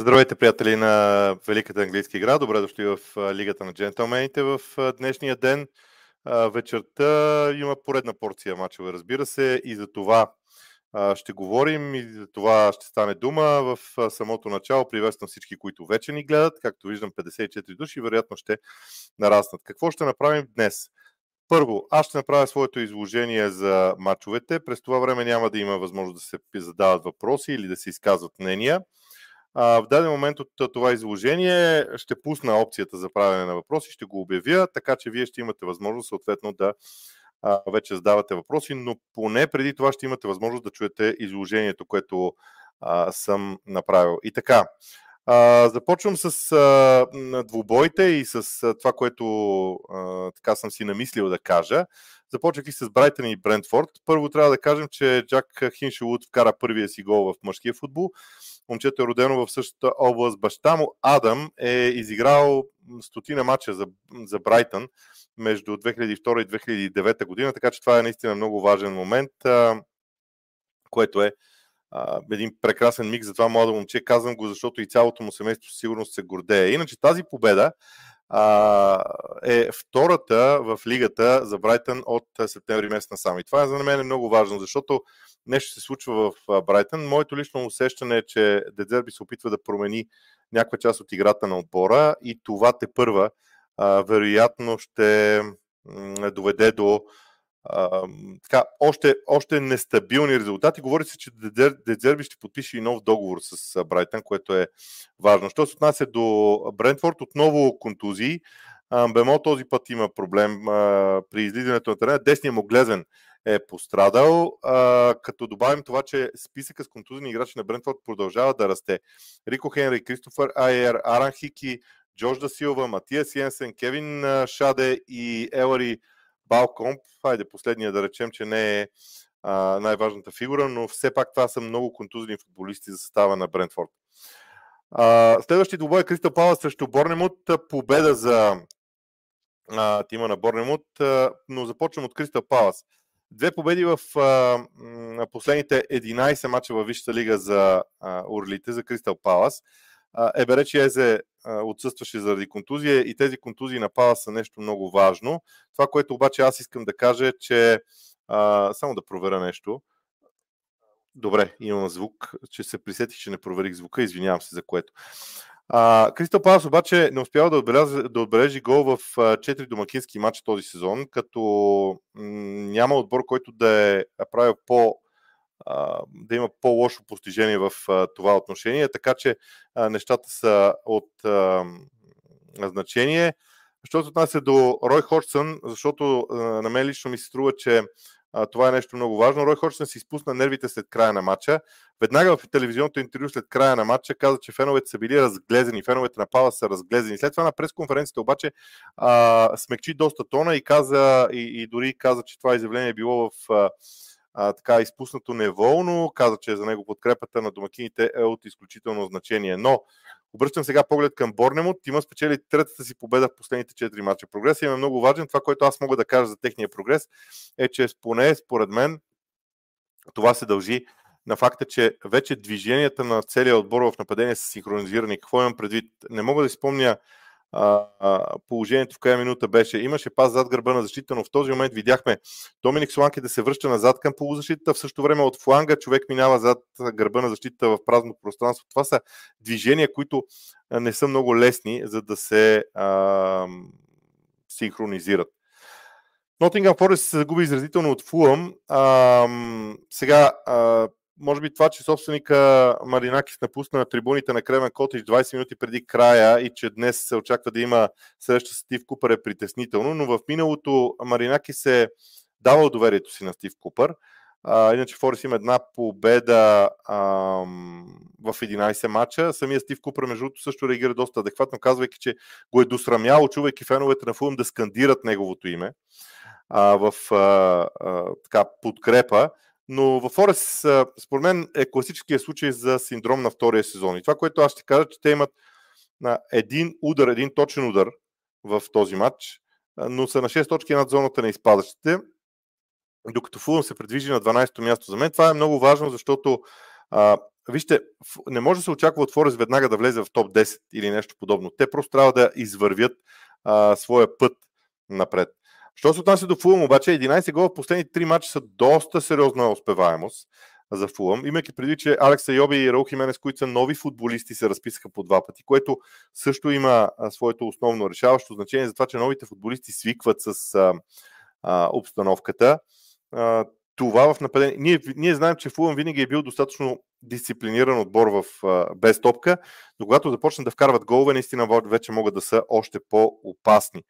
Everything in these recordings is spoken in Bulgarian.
Здравейте, приятели на Великата английска игра. Добре дошли в Лигата на джентълмените в днешния ден. Вечерта има поредна порция мачове, разбира се, и за това ще говорим и за това ще стане дума в самото начало. Приветствам всички, които вече ни гледат. Както виждам, 54 души, вероятно ще нараснат. Какво ще направим днес? Първо, аз ще направя своето изложение за мачовете. През това време няма да има възможност да се задават въпроси или да се изказват мнения. В даден момент от това изложение ще пусна опцията за правене на въпроси, ще го обявя, така че вие ще имате възможност съответно да вече задавате въпроси, но поне преди това ще имате възможност да чуете изложението, което съм направил. И така, започвам с а, двубоите и с това, което така съм си намислил да кажа. Започвайки с Брайтън и Брентфорд. Първо трябва да кажем, че Джак Хиншелуд вкара първия си гол в мъжкия футбол. Момчето е родено в същата област. Баща му, Адам, е изиграл стотина матча за, за Брайтън между 2002 и 2009 година, така че това е наистина много важен момент, което е един прекрасен миг за това младо момче. Казвам го, защото и цялото му семейство сигурно се гордее. Иначе тази победа а, е втората в лигата за Брайтън от септември месец насам. И това е за мен много важно, защото нещо се случва в Брайтън. Моето лично усещане е, че Дедзерби се опитва да промени някаква част от играта на отбора и това те първа а, вероятно ще доведе до така, още, още нестабилни резултати. Говори се, че Дедзерби ще подпише и нов договор с Брайтън, което е важно. Що се отнася до Брентфорд, отново контузии. Бемо този път има проблем при излизането на терена. Десният му глезен е пострадал, като добавим това, че списъка с контузени играчи на Брентфорд продължава да расте. Рико Хенри, Кристофър Айер, Аран Хики, Джордж Силва, Матия Сиенсен, Кевин Шаде и Елари Балкомп. Хайде, последния да речем, че не е а, най-важната фигура, но все пак това са много контузни футболисти за състава на Брентфорд. А, следващия двубой е Кристал Пала срещу Борнемут. Победа за а, тима на Борнемут, но започвам от Кристал Палас. Две победи в а, последните 11 мача във Висшата лига за а, Орлите, за Кристал Палас. Еберечи Езе отсъстваше заради контузия и тези контузии на Пала са нещо много важно. Това, което обаче аз искам да кажа е, че а, само да проверя нещо. Добре, имам звук, че се присетих, че не проверих звука, извинявам се за което. Кристал Палас обаче не успява да, отбележи, да отбележи гол в 4 домакински матча този сезон, като няма отбор, който да е правил по да има по-лошо постижение в това отношение, така че нещата са от значение. Що се отнася до Рой Ходжсън, защото на мен лично ми се струва, че това е нещо много важно. Рой Ходжсън си изпусна нервите след края на матча. Веднага в телевизионното интервю след края на матча каза, че феновете са били разглезени, феновете на Пала са разглезени. След това на пресконференцията обаче а, смекчи доста тона и каза, и, и дори каза, че това изявление е било в а, а, така изпуснато неволно. Каза, че за него подкрепата на домакините е от изключително значение. Но обръщам сега поглед към Борнемот. Има спечели третата си победа в последните 4 мача. Прогресът им е много важен. Това, което аз мога да кажа за техния прогрес е, че поне според мен това се дължи на факта, че вече движенията на целия отбор в нападение са синхронизирани. Какво имам предвид? Не мога да спомня а, положението в края минута беше. Имаше пас зад гърба на защита, но в този момент видяхме Доминик Сланки да се връща назад към полузащитата, в същото време от фланга човек минава зад гърба на защита в празно пространство. Това са движения, които не са много лесни, за да се а, синхронизират. Нотингъм Форест се загуби изразително от Фулъм. А, сега а, може би това, че собственика Маринакис напусна на трибуните на Кремен Котич 20 минути преди края и че днес се очаква да има среща с Стив Купър е притеснително, но в миналото Маринакис е давал доверието си на Стив Купър. А, иначе Форес има една победа ам, в 11 мача. Самия Стив Купър, между другото, също реагира доста адекватно, казвайки, че го е досрамяло, чувайки феновете на Фулм да скандират неговото име а, в а, а, така, подкрепа. Но в Форест, според мен, е класическия случай за синдром на втория сезон. И това, което аз ще кажа, че те имат на един удар, един точен удар в този матч, но са на 6 точки над зоната на изпадащите, докато Фулъм се предвижи на 12-то място. За мен това е много важно, защото а, вижте, не може да се очаква от Форест веднага да влезе в топ 10 или нещо подобно. Те просто трябва да извървят а, своя път напред. Що се отнася до Фулъм, обаче 11 гола в последните 3 мача са доста сериозна успеваемост за Фулъм, имайки преди, че Алекса Йоби и Раул Хименес, които са нови футболисти, се разписаха по два пъти, което също има своето основно решаващо значение за това, че новите футболисти свикват с а, а, обстановката. А, това в нападение. Ние, ние знаем, че Фулъм винаги е бил достатъчно дисциплиниран отбор в, а, без топка, но когато започнат да вкарват голове, наистина вече могат да са още по-опасни.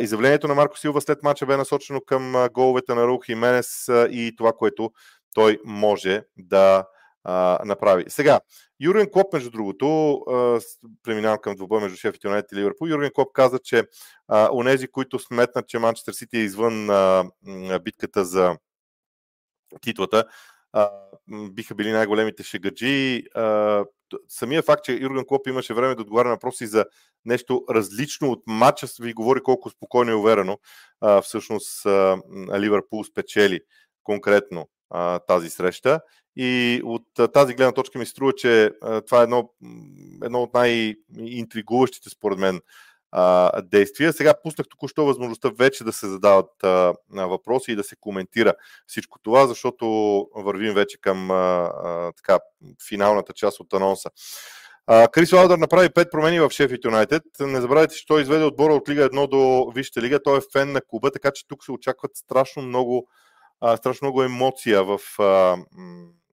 Изявлението на Марко Силва след мача бе насочено към головете на Рух и Менес и това, което той може да направи. Сега, Юрген Клоп, между другото, преминавам към двубой между Шеф Юнайтед и Ливърпул, Юрген Клоп каза, че а, онези, които сметнат, че Манчестър Сити е извън битката за титлата, биха били най-големите шегаджи. Самия факт, че Юрген Клоп имаше време да отговаря на въпроси за нещо различно от матча, ви говори колко спокойно и уверено а, всъщност а, Ливърпул спечели конкретно а, тази среща. И от а, тази гледна точка ми струва, че а, това е едно, едно от най-интригуващите според мен действия. Сега пуснах току-що възможността вече да се задават а, въпроси и да се коментира всичко това, защото вървим вече към а, а, така, финалната част от анонса. Крис Лаудър направи 5 промени в Шефит Юнайтед. Не забравяйте, че той изведе отбора от Лига 1 до Висшата лига. Той е фен на клуба, така че тук се очакват страшно много, а, страшно много емоция в а,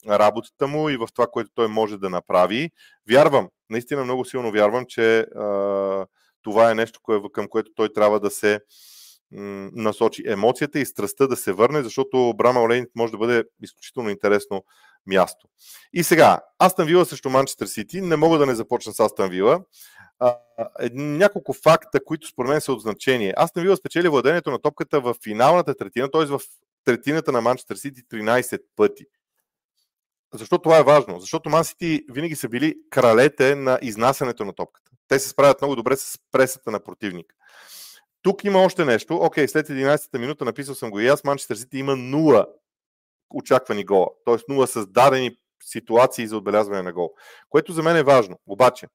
работата му и в това, което той може да направи. Вярвам, наистина много силно вярвам, че а, това е нещо, към което той трябва да се насочи. Емоцията и страстта да се върне, защото Брама Олейнит може да бъде изключително интересно място. И сега, Астан Вила срещу Манчестър Сити. Не мога да не започна с Астан Вила. няколко факта, които според мен са от значение. Астан Вила спечели владението на топката в финалната третина, т.е. в третината на Манчестър Сити 13 пъти. Защо това е важно? Защото Ман Сити винаги са били кралете на изнасянето на топката. Те се справят много добре с пресата на противника. Тук има още нещо. Окей, след 11-та минута написал съм го и аз. Манчестър Сити има 0 очаквани гола. Тоест 0 създадени ситуации за отбелязване на гол. Което за мен е важно. Обаче,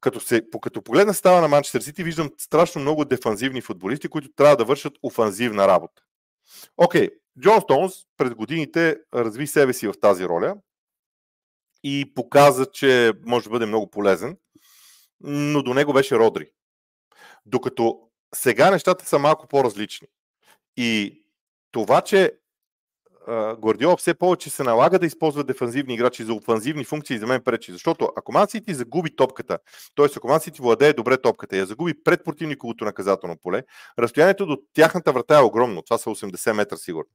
като, се, като погледна става на Манчестър Сити, виждам страшно много дефанзивни футболисти, които трябва да вършат офанзивна работа. Окей, Джон Стоунс пред годините разви себе си в тази роля и показа, че може да бъде много полезен, но до него беше Родри. Докато сега нещата са малко по-различни. И това, че Гвардиола все повече се налага да използва дефанзивни играчи за офанзивни функции, за мен пречи. Защото ако Ман Сити загуби топката, т.е. ако Ман Сити владее добре топката и я загуби пред противниковото наказателно поле, разстоянието до тяхната врата е огромно. Това са 80 метра сигурно.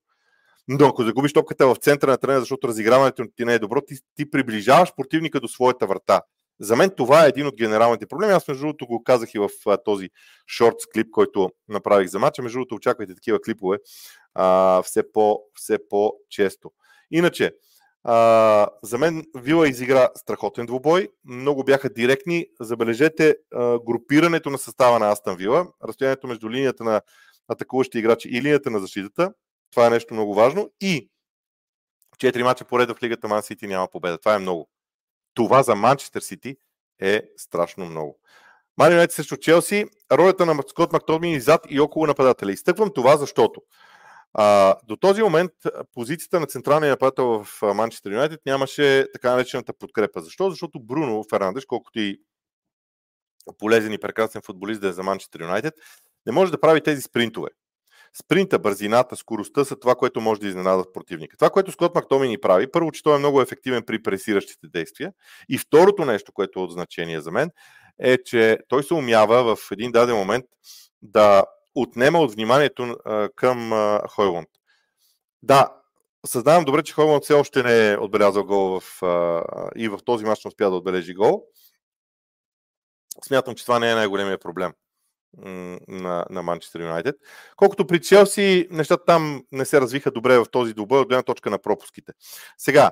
Но ако загубиш топката в центъра на терена, защото разиграването ти не е добро, ти, ти приближаваш противника до своята врата. За мен това е един от генералните проблеми. Аз между другото го казах и в а, този шортс клип, който направих за матча. Между другото очаквайте такива клипове а, все, по, все по-често. Иначе, а, за мен Вила изигра страхотен двубой. Много бяха директни. Забележете а, групирането на състава на Астан Вила, разстоянието между линията на атакуващи играчи и линията на защитата. Това е нещо много важно. И 4 мача поред в лигата Ман Сити няма победа. Това е много. Това за Манчестър Сити е страшно много. Мани Юнайтед срещу Челси, ролята на Скот Мактомини зад и около нападателя. Изтъквам това, защото а, до този момент позицията на централния нападател в Манчестър Юнайтед нямаше така наречената подкрепа. Защо? Защото Бруно Фернандеш, колкото и полезен и прекрасен футболист да е за Манчестър Юнайтед, не може да прави тези спринтове. Спринта, бързината, скоростта са това, което може да изненада противника. Това, което Скот Мактомини прави, първо, че той е много ефективен при пресиращите действия. И второто нещо, което е от значение за мен, е, че той се умява в един даден момент да отнема от вниманието към Хойланд. Да, съзнавам добре, че Хойланд все още не е отбелязал гол в, и в този мач не успя да отбележи гол. Смятам, че това не е най-големия проблем на, на Манчестър Юнайтед. Колкото при Челси, нещата там не се развиха добре в този добър от гледна точка на пропуските. Сега,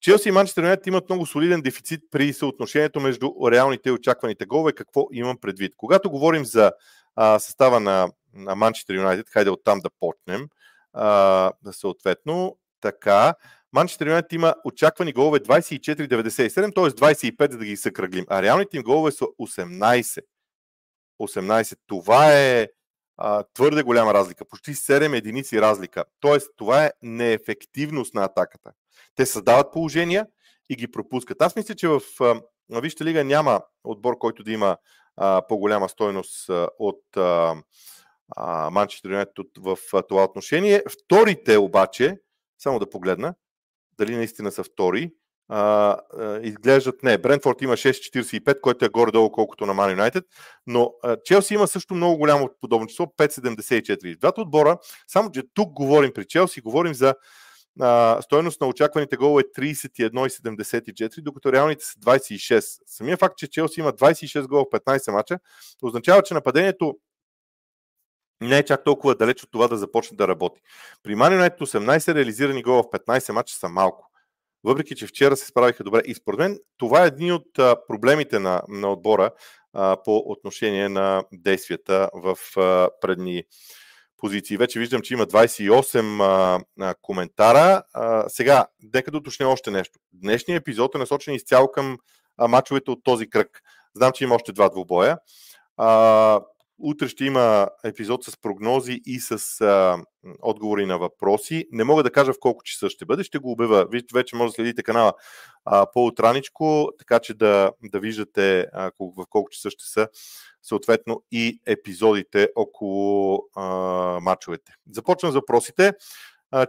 Челси и Манчестър Юнайтед имат много солиден дефицит при съотношението между реалните и очакваните голове. Какво имам предвид? Когато говорим за а, състава на, на Манчестър Юнайтед, хайде оттам да почнем, а, съответно, така, Манчестър Юнайтед има очаквани голове 24-97, т.е. 25, за да ги съкръглим. А реалните им голове са 18. 18. Това е а, твърде голяма разлика. Почти 7 единици разлика. Тоест, това е неефективност на атаката. Те създават положения и ги пропускат. Аз мисля, че в а, Вижте лига няма отбор, който да има а, по-голяма стойност а, от Манчестър Юнайтед в а, това отношение. Вторите обаче, само да погледна, дали наистина са втори, а, изглеждат не. Брентфорд има 6,45, което е горе-долу колкото на Ман Юнайтед, но а, Челси има също много голямо подобно число, 5,74. Двата отбора, само че тук говорим при Челси, говорим за а, стоеност на очакваните голове е 31,74, докато реалните са 26. Самия факт, че Челси има 26 гола в 15 мача, означава, че нападението не е чак толкова далеч от това да започне да работи. При Юнайтед 18 реализирани гола в 15 мача са малко. Въпреки, че вчера се справиха добре. И според мен това е един от проблемите на, на отбора а, по отношение на действията в а, предни позиции. Вече виждам, че има 28 а, а, коментара. А, сега, нека да уточня още нещо. Днешният епизод е насочен изцяло към а, мачовете от този кръг. Знам, че има още два двубоя. А, Утре ще има епизод с прогнози и с а, отговори на въпроси. Не мога да кажа в колко часа ще бъде, ще го обява. Вижте, вече може да следите канала а, по-утраничко, така че да, да виждате а, в колко часа ще са съответно и епизодите около а, матчовете. Започвам с въпросите.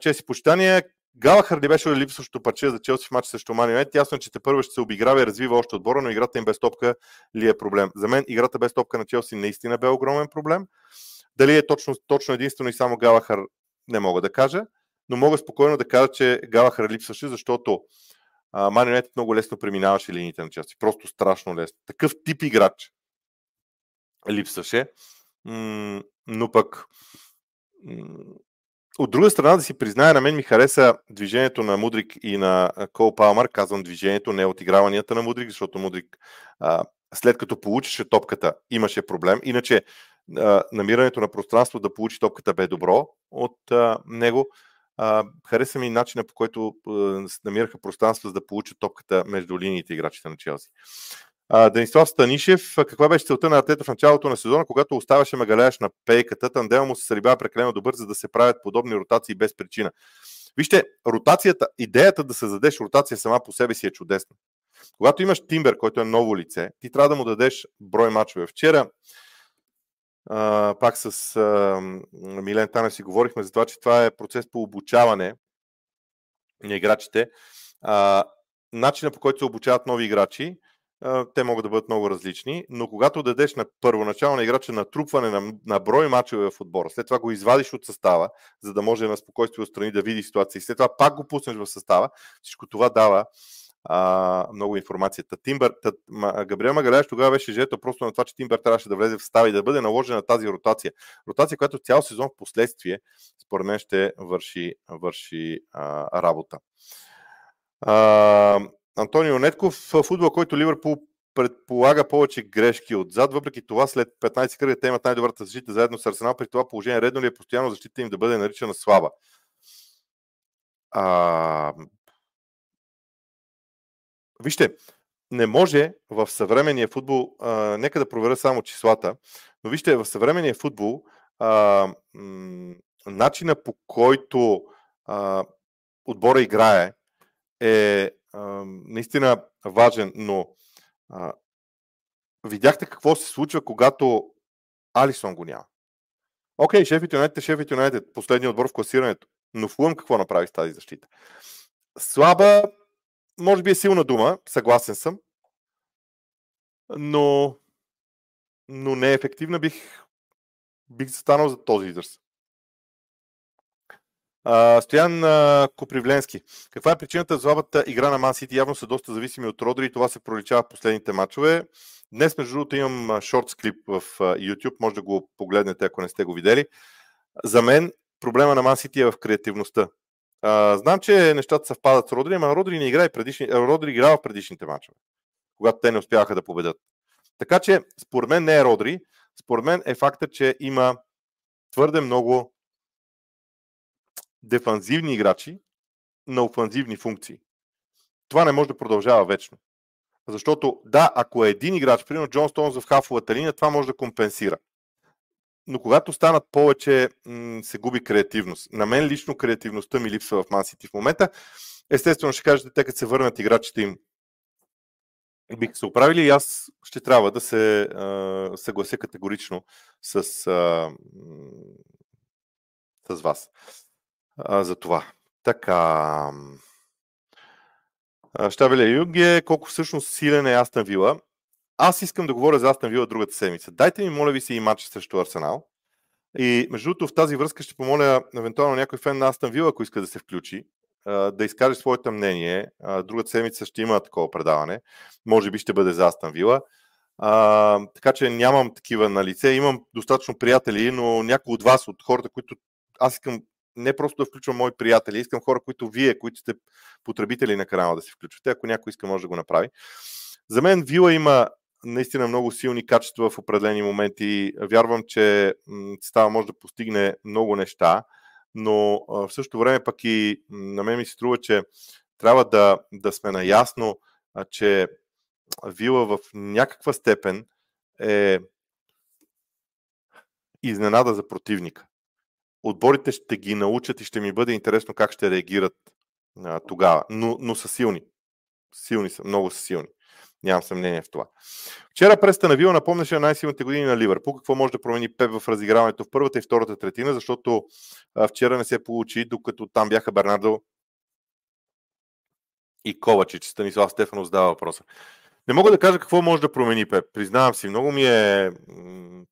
Чест и почитания. Галахър ли беше ли липсващо парче за Челси в матча срещу Мани Юнайтед? Ясно е, че те първо ще се обиграва и развива още отбора, но играта им без топка ли е проблем? За мен играта без топка на Челси наистина бе огромен проблем. Дали е точно, точно единствено и само Галахър, не мога да кажа, но мога спокойно да кажа, че Галахър липсваше, защото Мани Юнайтед много лесно преминаваше линиите на Челси. Просто страшно лесно. Такъв тип играч липсваше. но пък от друга страна, да си призная, на мен ми хареса движението на Мудрик и на Кол Палмар. Казвам движението, не отиграванията на Мудрик, защото Мудрик след като получише топката, имаше проблем. Иначе намирането на пространство да получи топката бе добро от него. хареса ми начина по който намираха пространство за да получат топката между линиите играчите на Челси. Денислав Станишев, каква беше целта на Артета в началото на сезона, когато оставаше Магаляш на пейката? Тандема му се срибава прекалено добър, за да се правят подобни ротации без причина. Вижте, ротацията, идеята да създадеш ротация сама по себе си е чудесна. Когато имаш Тимбер, който е ново лице, ти трябва да му дадеш брой мачове. Вчера а, пак с а, Милен Танев си говорихме за това, че това е процес по обучаване на играчите. А, начина по който се обучават нови играчи те могат да бъдат много различни, но когато дадеш на първоначално на играча натрупване на, на брой мачове в отбора, след това го извадиш от състава, за да може на спокойствие отстрани да види и след това пак го пуснеш в състава, всичко това дава а, много информацията. Тимбър, тът, Габриел Магаляш тогава беше жето просто на това, че Тимбър трябваше да влезе в става и да бъде наложена тази ротация. Ротация, която цял сезон в последствие, според мен, ще върши, върши а, работа. А, Антонио Нетков, футбол, който Ливърпул предполага повече грешки отзад. Въпреки това, след 15 кръга те имат най-добрата защита заедно с Арсенал. При това положение редно ли е постоянно защита им да бъде наричана слаба? А... Вижте, не може в съвременния футбол, а, нека да проверя само числата, но вижте, в съвременния футбол а, м- начина по който а, отбора играе е наистина важен, но а, видяхте какво се случва, когато Алисон го няма. Окей, Шефът Юнайтед е Шефът Юнайтед, последния отбор в класирането. Но Фулъм какво направи с тази защита? Слаба, може би е силна дума, съгласен съм, но, но не ефективна, бих, бих застанал за този израз. Стоян Копривленски. Каква е причината за слабата игра на Ман Сити? Явно са доста зависими от Родри и това се проличава в последните матчове. Днес, между другото, имам шорт клип в YouTube. Може да го погледнете, ако не сте го видели. За мен проблема на Ман Сити е в креативността. Uh, знам, че нещата съвпадат с Родри, но Родри не играе предишни... Родри играва в предишните матчове, когато те не успяха да победят. Така че, според мен не е Родри. Според мен е факта, че има твърде много дефанзивни играчи на офанзивни функции. Това не може да продължава вечно. Защото да, ако е един играч, примерно Джон Стоунс в хафовата линия, това може да компенсира. Но когато станат повече, м- се губи креативност. На мен лично креативността ми липсва в Мансити в момента. Естествено ще кажете, те като се върнат играчите им, биха се оправили и аз ще трябва да се а, съглася категорично с, а, с вас а, за това. Така. Штабеля Юге, колко всъщност силен е Астан Вила. Аз искам да говоря за Астан Вила другата седмица. Дайте ми, моля ви се, и матч срещу Арсенал. И между другото, в тази връзка ще помоля евентуално някой фен на Астан Вила, ако иска да се включи, да изкаже своето мнение. Другата седмица ще има такова предаване. Може би ще бъде за Астан Вила. Така че нямам такива на лице. Имам достатъчно приятели, но някои от вас, от хората, които аз искам не просто да включвам мои приятели, искам хора, които вие, които сте потребители на канала да се включвате. Ако някой иска, може да го направи. За мен Вила има наистина много силни качества в определени моменти. Вярвам, че става може да постигне много неща, но в същото време пък и на мен ми се струва, че трябва да, да сме наясно, че Вила в някаква степен е изненада за противника отборите ще ги научат и ще ми бъде интересно как ще реагират а, тогава. Но, но са силни. Силни са, много са силни. Нямам съмнение в това. Вчера Престана Вила напомняше най-силните години на Ливърпул. Какво може да промени Пеп в разиграването в първата и втората третина, защото а, вчера не се получи, докато там бяха Бернардо и Ковачич. Станислав Стефанов задава въпроса. Не мога да кажа какво може да промени Пеп. Признавам си, много ми е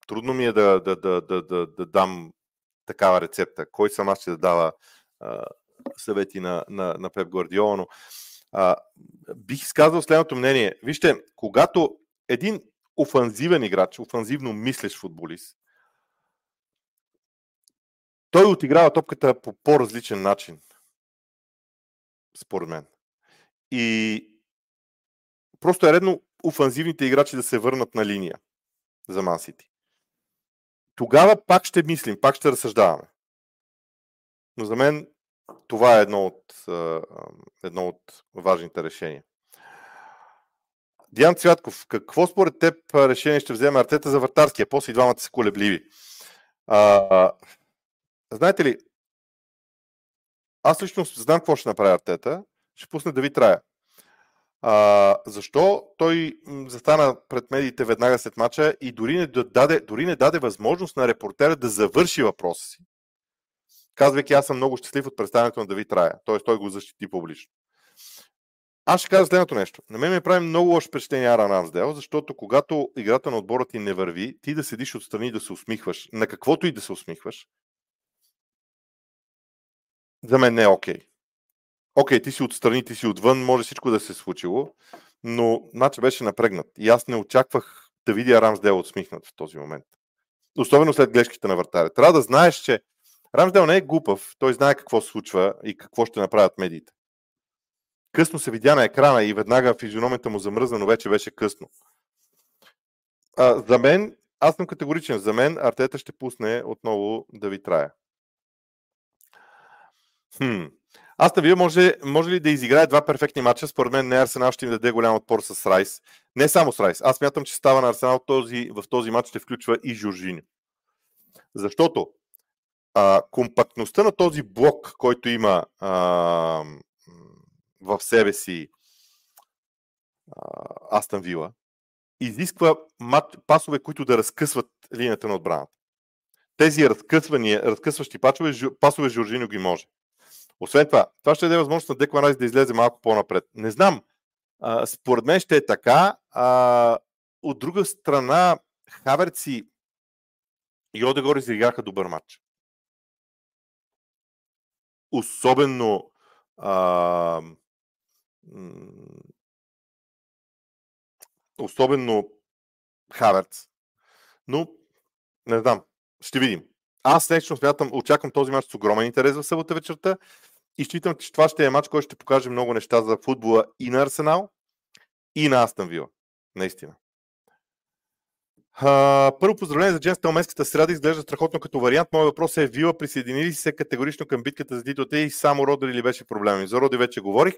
трудно ми е да, да, да, да, да, да дам такава рецепта. Кой сам аз ще да дава а, съвети на, на, на Пеп Гвардиола, но а, бих изказал следното мнение. Вижте, когато един офанзивен играч, офанзивно мислещ футболист, той отиграва топката по по-различен начин. Според мен. И просто е редно офанзивните играчи да се върнат на линия за Ман Сити тогава пак ще мислим, пак ще разсъждаваме. Но за мен това е едно от, едно от важните решения. Диан Цвятков, какво според теб решение ще вземе Артета за вратарския? После и двамата са колебливи. А, знаете ли, аз лично знам какво ще направи Артета. Ще пусне Давид Рая. А, защо той застана пред медиите веднага след мача и дори не, даде, дори не даде възможност на репортера да завърши въпроса си, казвайки аз съм много щастлив от представянето на Давид Рая. Т.е. той го защити публично. Аз ще кажа следното нещо. На мен ми прави много лошо впечатление Аран Амсдел, защото когато играта на отбора ти не върви, ти да седиш отстрани и да се усмихваш, на каквото и да се усмихваш, за мен не е окей. Окей, ти си отстрани, ти си отвън, може всичко да се е случило, но матчът беше напрегнат. И аз не очаквах да видя Рамсдел отсмихнат в този момент. Особено след грешките на вратаря. Трябва да знаеш, че Рамсдел не е глупав. Той знае какво се случва и какво ще направят медиите. Късно се видя на екрана и веднага физиономията му замръзна, но вече беше късно. А, за мен, аз съм категоричен. За мен Артета ще пусне отново да ви трая. Хм. Аз вие може, може ли да изиграе два перфектни матча? Според мен не Арсенал ще им даде голям отпор с Райс. Не само с Райс. Аз мятам, че става на Арсенал този, в този матч ще включва и Жоржини. Защото а, компактността на този блок, който има а, в себе си Астан Вила, изисква мат, пасове, които да разкъсват линията на отбраната. Тези разкъсвания, разкъсващи пасове, пасове Жоржино ги може. Освен това, това ще даде възможност на Деклан Райс да излезе малко по-напред. Не знам. А, според мен ще е така. А, от друга страна, Хаверци и Одегор изиграха добър матч. Особено а, особено Хаверц. Но не знам. Ще видим. Аз лично смятам, очаквам този матч с огромен интерес в събота вечерта и считам, че това ще е матч, който ще покаже много неща за футбола и на Арсенал, и на Астан Вила. Наистина. А, първо поздравление за джентлменската среда, изглежда страхотно като вариант. Моят въпрос е, Вила присъединили ли се категорично към битката за титлата и само Роди ли беше проблем? За Роди вече говорих.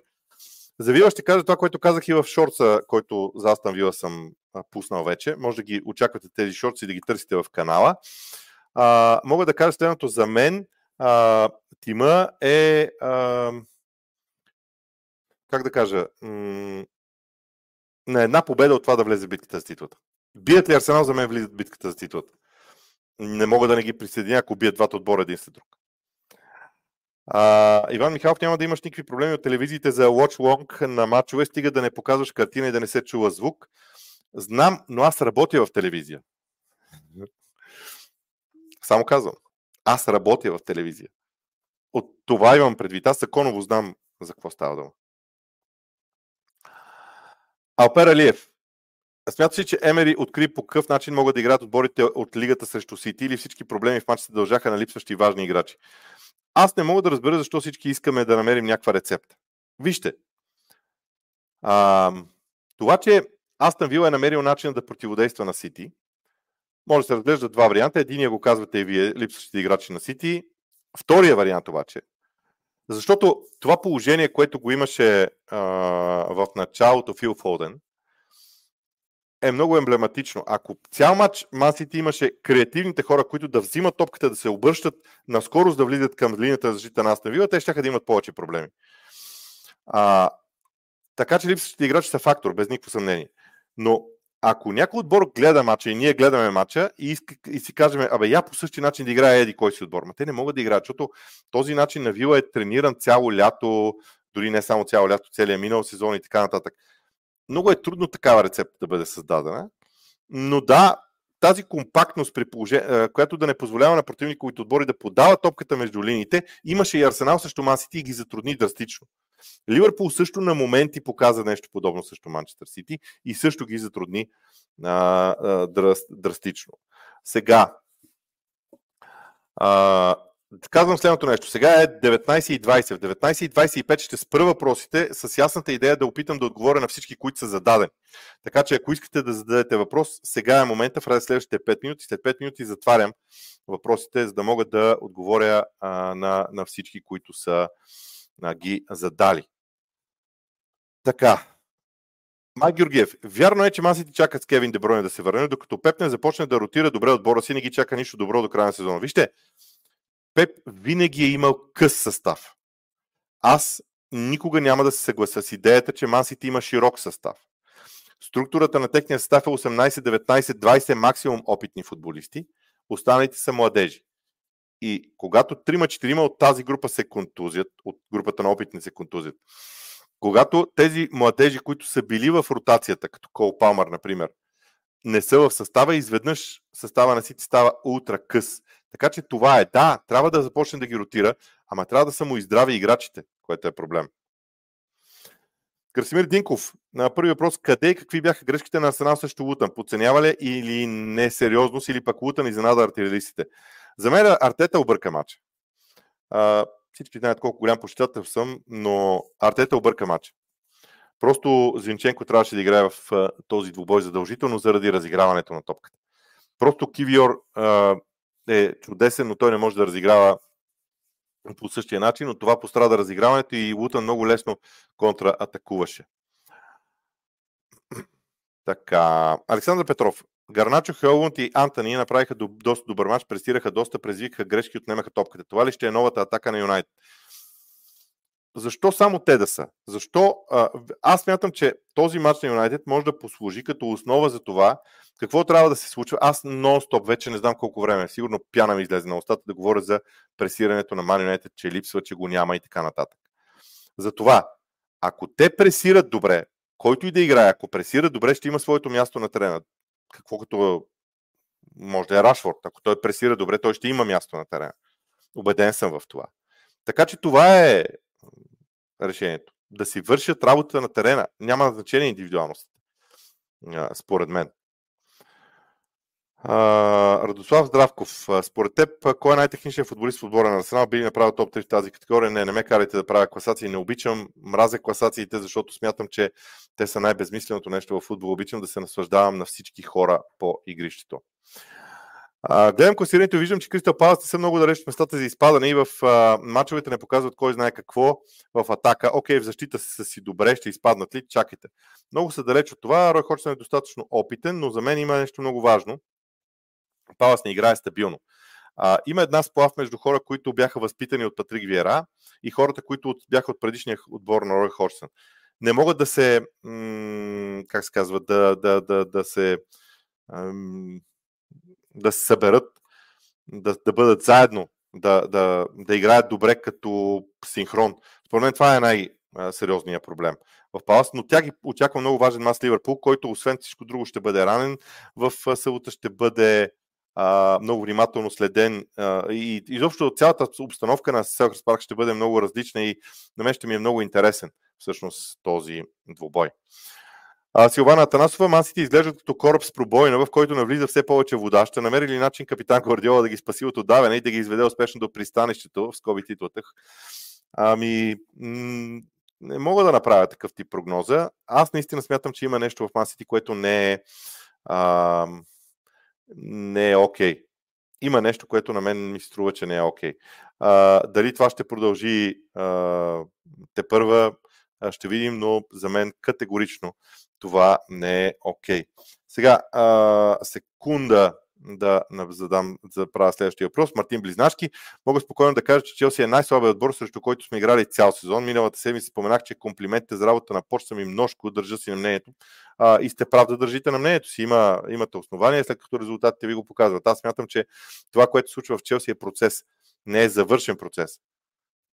За Вила ще кажа това, което казах и в шорца, който за Астан Вила съм пуснал вече. Може да ги очаквате тези шорци и да ги търсите в канала. А, мога да кажа следното за мен. А, тима е а, как да кажа, м- на една победа от това да влезе в битката за титлата. Бият ли Арсенал, за мен влизат в битката за титлата. Не мога да не ги присъединя, ако бият двата отбора един след друг. А, Иван Михайлов няма да имаш никакви проблеми от телевизиите за Watch Long на матчове, стига да не показваш картина и да не се чува звук. Знам, но аз работя в телевизия. Само казвам. Аз работя в телевизия. От това имам предвид. Аз законово знам за какво става дума. Алпер Алиев. Смята си, че Емери откри по какъв начин могат да играят отборите от лигата срещу Сити или всички проблеми в матча се дължаха на липсващи важни играчи. Аз не мога да разбера защо всички искаме да намерим някаква рецепта. Вижте, а, това, че Астън Вил е намерил начин да противодейства на Сити, може да се разглежда два варианта. Единия го казвате и вие, липсващите играчи на Сити. Втория вариант обаче, защото това положение, което го имаше а, в началото Фил Фолден, е много емблематично. Ако цял матч Масити имаше креативните хора, които да взимат топката, да се обръщат на скорост да влизат към линията за защита на Вила, те ще да имат повече проблеми. А, така че липсващите играчи са фактор, без никакво съмнение. Но ако някой отбор гледа матча и ние гледаме матча и, и си кажем, абе, я по същия начин да играе еди кой си отбор, ма те не могат да играят, защото този начин на Вила е трениран цяло лято, дори не само цяло лято, целия минал сезон и така нататък. Много е трудно такава рецепта да бъде създадена, но да, тази компактност, при положение, която да не позволява на противниковите отбори да подават топката между линиите, имаше и Арсенал срещу Масити и ги затрудни драстично. Ливърпул също на моменти показа нещо подобно срещу Манчестър Сити и също ги затрудни а, а, драстично. Сега, а, казвам следното нещо. Сега е 19.20. В 19.25 ще спра въпросите с ясната идея да опитам да отговоря на всички, които са зададени. Така че ако искате да зададете въпрос, сега е момента, в следващите 5 минути. След 5 минути затварям въпросите, за да мога да отговоря а, на, на всички, които са а, ги задали. Така. Май Георгиев, вярно е, че масите чакат с Кевин Дебройн да се върне, докато Пеп не започне да ротира добре отбора си, не ги чака нищо добро до края на сезона. Вижте, Пеп винаги е имал къс състав. Аз никога няма да се съглася с идеята, че Масите има широк състав. Структурата на техния състав е 18, 19, 20 максимум опитни футболисти, останалите са младежи. И когато 3-4 от тази група се контузят, от групата на опитни се контузят, когато тези младежи, които са били в ротацията, като Кол Палмър, например, не са в състава, изведнъж състава на Сити става ултра къс. Така че това е. Да, трябва да започне да ги ротира, ама трябва да са му и здрави играчите, което е проблем. Красимир Динков, на първи въпрос, къде и какви бяха грешките на Арсенал срещу Лутън? Подценява ли или несериозност, или пък Лутън изненада артилеристите? За мен Артета обърка матча. Всички знаят колко голям почитател съм, но Артета обърка матча. Просто Зинченко трябваше да играе в този двубой задължително заради разиграването на топката. Просто Кивиор е чудесен, но той не може да разиграва по същия начин, но това пострада разиграването и Лутън много лесно контратакуваше. Така, Александър Петров. Гарначо, Хелвунд и Антони направиха до, доста добър матч, престираха доста, предизвикаха грешки, отнемаха топката. Това ли ще е новата атака на Юнайт? Защо само те да са? Защо? Аз смятам, че този матч на Юнайтед може да послужи като основа за това, какво трябва да се случва. Аз нон-стоп, вече не знам колко време, сигурно пяна ми излезе на устата да говоря за пресирането на Man United, че липсва, че го няма и така нататък. Затова, ако те пресират добре, който и да играе, ако пресира добре, ще има своето място на терена какво като може да е Рашфорд. Ако той пресира добре, той ще има място на терена. Обеден съм в това. Така че това е решението. Да си вършат работата на терена. Няма значение индивидуалност. Според мен. Uh, Радослав Здравков, според теб, кой е най-техничният футболист в отбора на Арсенал? Би ли направил топ 3 в тази категория? Не, не ме карайте да правя класации. Не обичам, мразя класациите, защото смятам, че те са най-безмисленото нещо в футбол. Обичам да се наслаждавам на всички хора по игрището. Uh, гледам класирането и виждам, че Кристал Палас не са много далеч от местата за изпадане и в uh, мачовете не показват кой знае какво в атака. Окей, в защита са си добре, ще изпаднат ли? Чакайте. Много са далеч от това. Рой Ходжсън е достатъчно опитен, но за мен има нещо много важно – Палас не играе стабилно. А, има една сплав между хора, които бяха възпитани от Патрик Виера и хората, които от, бяха от предишния отбор на Рой Хорсън. Не могат да се, м- как се казва, да, да, да, да се м- да се съберат, да, да бъдат заедно, да, да, да играят добре като синхрон. Според мен това е най-сериозният проблем в Палас, но тя ги очаква много важен мас Ливърпул, който освен всичко друго ще бъде ранен в събота, ще бъде много внимателно следен и изобщо цялата обстановка на Селхърс парк ще бъде много различна и на мен ще ми е много интересен всъщност този двубой. Силвана Атанасова, масите изглеждат като кораб с пробойна, в който навлиза все повече вода. Ще намери ли начин капитан Гвардиола да ги спаси от отдаване и да ги изведе успешно до пристанището, в скоби титлата? Ами, не мога да направя такъв тип прогноза. Аз наистина смятам, че има нещо в масите, което не е а, не е окей. Okay. Има нещо, което на мен ми се струва, че не е окей. Okay. дали това ще продължи а, те първа, ще видим, но за мен категорично това не е окей. Okay. Сега, а, секунда да задам, да правя следващия въпрос. Мартин Близнашки. Мога спокойно да кажа, че Челси е най-слабият отбор, срещу който сме играли цял сезон. Миналата седмица споменах, че комплиментите за работа на почта ми множко, държа си на мнението. А, и сте прав да държите на мнението си. Има, имате основания, след като резултатите ви го показват. Аз смятам, че това, което случва в Челси е процес. Не е завършен процес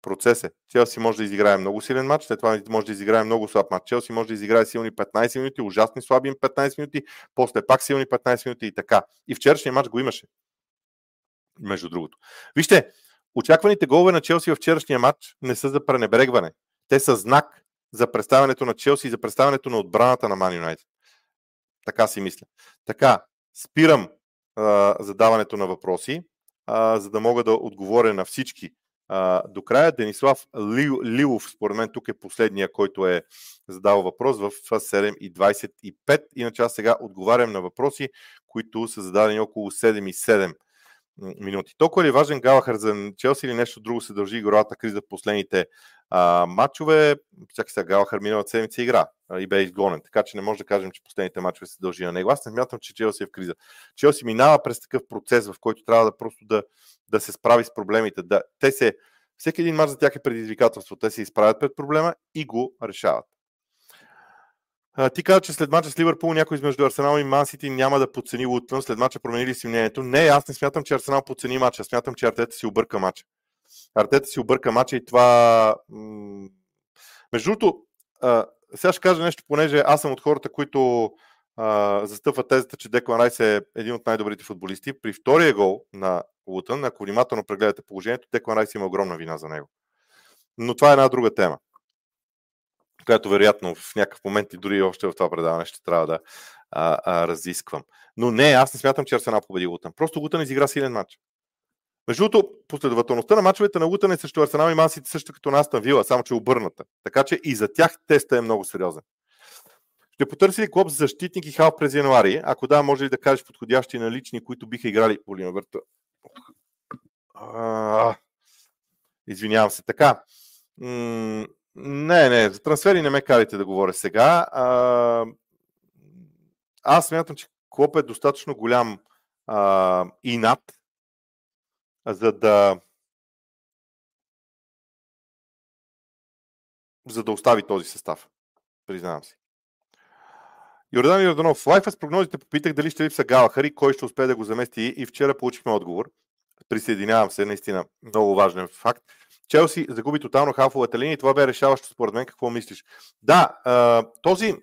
процес е. Челси може да изиграе много силен матч, след това може да изиграе много слаб матч. Челси може да изиграе силни 15 минути, ужасни слаби 15 минути, после пак силни 15 минути и така. И вчерашния матч го имаше. Между другото. Вижте, очакваните голове на Челси в вчерашния матч не са за пренебрегване. Те са знак за представянето на Челси и за представянето на отбраната на Ман Юнайтед. Така си мисля. Така, спирам а, задаването на въпроси, а, за да мога да отговоря на всички до края Денислав Лилов, според мен тук е последния, който е задал въпрос в 7.25. Иначе аз сега отговарям на въпроси, които са зададени около 7 и 7 минути. Толкова ли е важен Галахър за Челси или нещо друго се дължи игровата криза в последните а, матчове? Всяка сега Галахър миналата седмица игра а, и бе изгонен, така че не може да кажем, че последните матчове се дължи на него. Аз не смятам, че Челси е в криза. Челси минава през такъв процес, в който трябва да просто да, да се справи с проблемите. Да, те се, всеки един мач за тях е предизвикателство. Те се изправят пред проблема и го решават. Ти каза, че след мача с Ливърпул някой измежду Арсенал и Мансити няма да подцени Лутън. След мача променили си мнението. Не, аз не смятам, че Арсенал подцени мача. Смятам, че Артета си обърка мача. Артета си обърка мача и това... Между другото, сега ще кажа нещо, понеже аз съм от хората, които а, застъпва тезата, че Деклан Райс е един от най-добрите футболисти. При втория гол на Лутън, ако внимателно прегледате положението, Деклан Райс има огромна вина за него. Но това е една друга тема, която вероятно в някакъв момент и дори още в това предаване ще трябва да а, а, разисквам. Но не, аз не смятам, че Арсенал победи Лутън. Просто Лутън изигра силен матч. Между другото, последователността на мачовете на Лутън е срещу Арсенал и Мансити също като на Астан Вила, само че обърната. Така че и за тях теста е много сериозен. Ще потърси ли клуб защитник и халф през януари? Ако да, може ли да кажеш подходящи налични, които биха играли по Върта? Извинявам се. Така. М- не, не, за трансфери не ме карайте да говоря сега. А, аз смятам, че Клоп е достатъчно голям а, и над, за да за да остави този състав. Признавам си. Йордан Йорданов, лайфа с прогнозите попитах дали ще липса Галахар кой ще успее да го замести и вчера получихме отговор. Присъединявам се, наистина много важен факт. Челси загуби тотално халфовата линия и това бе решаващо според мен. Какво мислиш? Да, този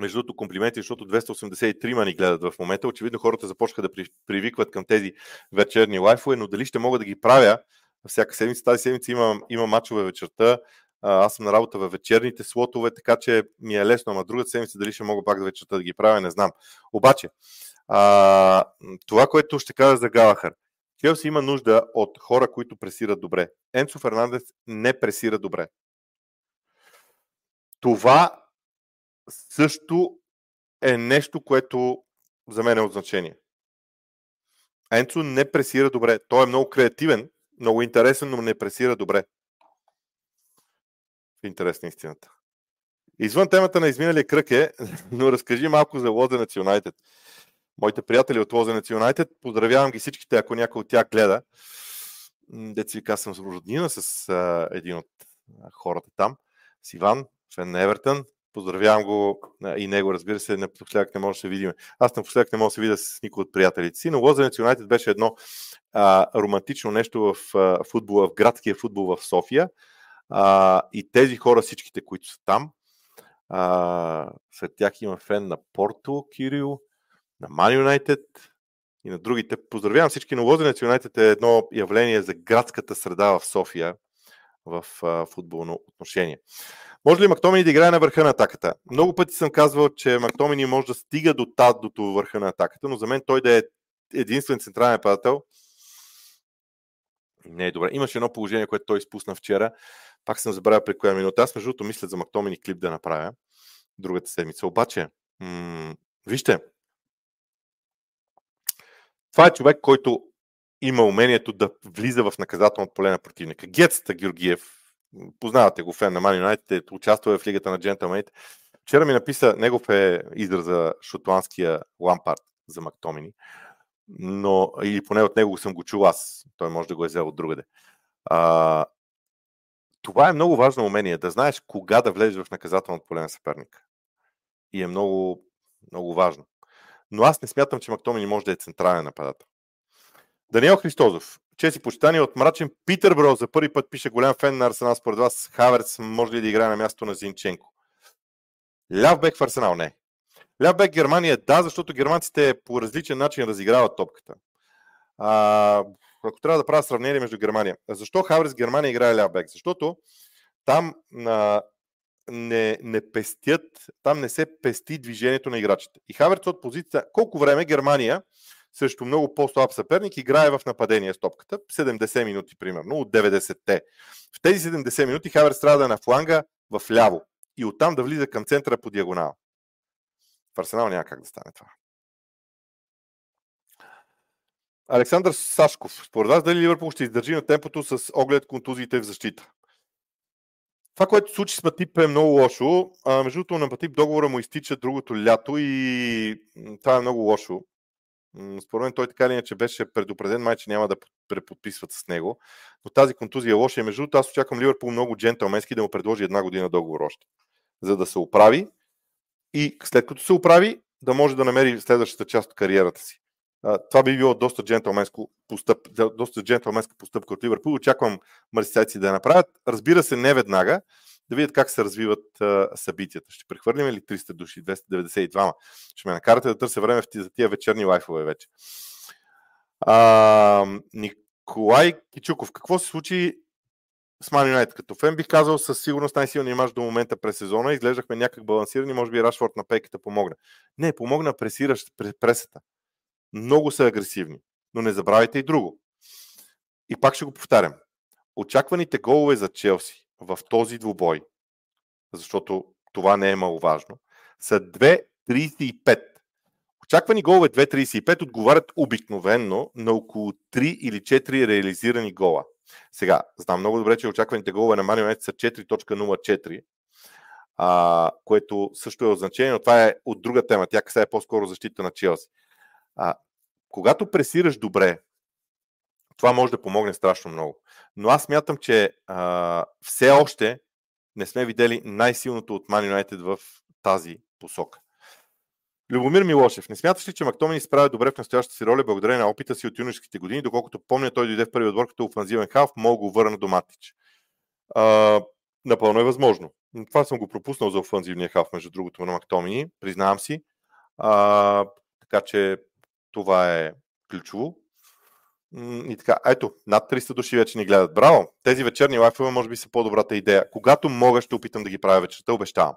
между другото, комплименти, защото 283 ни гледат в момента. Очевидно хората започнаха да привикват към тези вечерни лайфове, но дали ще мога да ги правя всяка седмица. Тази седмица имам, имам мачове вечерта аз съм на работа във вечерните слотове, така че ми е лесно, ама другата седмица дали ще мога пак да вечерта да ги правя, не знам. Обаче, А, това, което ще кажа за Галахър. Челси има нужда от хора, които пресират добре. Енцо Фернандес не пресира добре. Това също е нещо, което за мен е от значение. Енцо не пресира добре. Той е много креативен, много интересен, но не пресира добре. Интересна истината. Извън темата на изминалия кръг е, но разкажи малко за Лозенец Юнайтед. Моите приятели от Лозенец Юнайтед, поздравявам ги всичките, ако някой от тях гледа. Деца ви съм с роднина с един от хората там, с Иван, фен на Евертън. Поздравявам го и него, разбира се, напоследък не може да се видим. Аз напоследък не мога да се видя с никой от приятелите си, но Лозенец Юнайтед беше едно а, романтично нещо в а, футбола, в градския футбол в София. А, и тези хора, всичките, които са там, а, след тях има фен на Порто, Кирил, на Ман Юнайтед и на другите. Поздравявам всички, но Лозенец Юнайтед е едно явление за градската среда в София в а, футболно отношение. Може ли Мактомини да играе на върха на атаката? Много пъти съм казвал, че Мактомини може да стига до до върха на атаката, но за мен той да е единствен централен нападател не е добре. Имаше едно положение, което той изпусна вчера. Пак съм забравил при коя минута. Аз между другото мисля за Мактомини клип да направя другата седмица. Обаче, м- вижте, това е човек, който има умението да влиза в наказателното поле на противника. Гетста Георгиев, познавате го, фен на Ман Юнайтед, участва в Лигата на джентълмените. Вчера ми написа, негов е израза шотландския Лампард за Мактомини, но или поне от него съм го чул аз. Той може да го е взел от другаде. А, това е много важно умение, да знаеш кога да влезеш в наказателното поле на съперника. И е много, много важно. Но аз не смятам, че Мактомини може да е централен нападател. Даниел Христозов. Чеси почитание от мрачен Питър Бро. За първи път пише голям фен на Арсенал. Според вас Хаверц може ли да играе на място на Зинченко? Ляв бек в Арсенал? Не. Ляв бек Германия? Да, защото германците по различен начин разиграват топката. А, ако трябва да правя сравнение между Германия. Защо Хаверц Германия играе ляв бек? Защото там а, не, не пестят, там не се пести движението на играчите. И Хаверц от позиция, колко време Германия срещу много по-слаб съперник играе в нападение с топката, 70 минути примерно, от 90-те. В тези 70 минути Хаверц трябва да е на фланга в ляво и оттам да влиза към центъра по диагонал. В Арсенал няма как да стане това. Александър Сашков. Според вас дали Ливърпул ще издържи на темпото с оглед контузиите в защита? Това, което случи с Матип е много лошо. А, между другото, на Матип договора му изтича другото лято и това е много лошо. Според мен той така ли че беше предупреден, май, че няма да преподписват с него. Но тази контузия е лоша и между другото аз очаквам Ливърпул много джентълменски да му предложи една година договор още. За да се оправи и след като се оправи, да може да намери следващата част от кариерата си. Това би било доста джентълменско постъп, доста джентълменска постъпка от Ливърпул. Очаквам марсицайци да я направят. Разбира се, не веднага, да видят как се развиват а, събитията. Ще прехвърлим ли 300 души, 292? Ще ме накарате да търся време за тия вечерни лайфове вече. А, Николай Кичуков, какво се случи с Ман Юнайтед? Като фен бих казал със сигурност най-силният имаш до момента през сезона. Изглеждахме някак балансирани, може би Рашфорд на пейката помогна. Не, помогна пресиращ пресата. Много са агресивни. Но не забравяйте и друго. И пак ще го повтарям. Очакваните голове за Челси в този двубой, защото това не е маловажно, са 2.35. Очаквани голове 2.35 отговарят обикновенно на около 3 или 4 реализирани гола. Сега, знам много добре, че очакваните голове на Мани са 4.04, а, което също е от значение, но това е от друга тема. Тя касае по-скоро защита на Челси. А, когато пресираш добре, това може да помогне страшно много. Но аз мятам, че а, все още не сме видели най-силното от Man United в тази посока. Любомир Милошев, не смяташ ли, че Мактомини справя добре в настоящата си роля благодарение на опита си от юношеските години, доколкото помня, той дойде в първи отбор като офанзивен халф, мога го върна до Матич. А, напълно е възможно. Това съм го пропуснал за офанзивния халф, между другото, на Мактомини, признавам си. А, така че това е ключово. И така, ето, над 300 души вече ни гледат. Браво! Тези вечерни лайфове може би са по-добрата идея. Когато мога, ще опитам да ги правя вечерта, обещавам.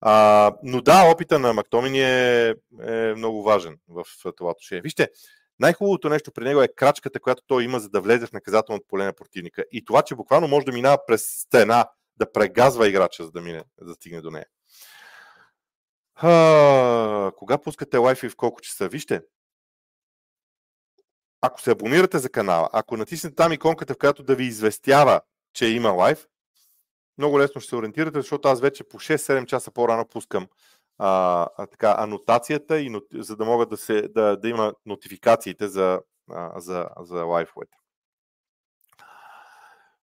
А, но да, опита на Мактомини е, е много важен в това отношение. Вижте, най-хубавото нещо при него е крачката, която той има, за да влезе в наказателното поле на противника. И това, че буквално може да минава през стена, да прегазва играча, за да, мине, за да стигне до нея. А, кога пускате лайф и в колко часа? Вижте, ако се абонирате за канала, ако натиснете там иконката, в която да ви известява, че има лайф, много лесно ще се ориентирате, защото аз вече по 6-7 часа по-рано пускам а, а, така, анотацията, и, за да могат да, да, да има нотификациите за, а, за, за лайфовете.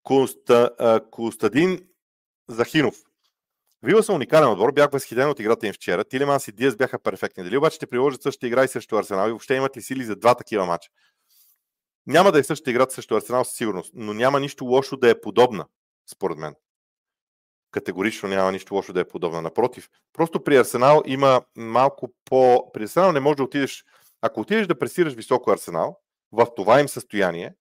Коста, а, Костадин Захинов. Вила са уникален отбор, бях възхитен от играта им вчера. Тилеманс и Диас бяха перфектни. Дали обаче ще приложат същата игра и срещу Арсенал и въобще имат ли сили за два такива мача? Няма да е същата играта срещу Арсенал със сигурност, но няма нищо лошо да е подобна, според мен. Категорично няма нищо лошо да е подобна. Напротив, просто при Арсенал има малко по... При Арсенал не можеш да отидеш... Ако отидеш да пресираш високо Арсенал, в това им състояние,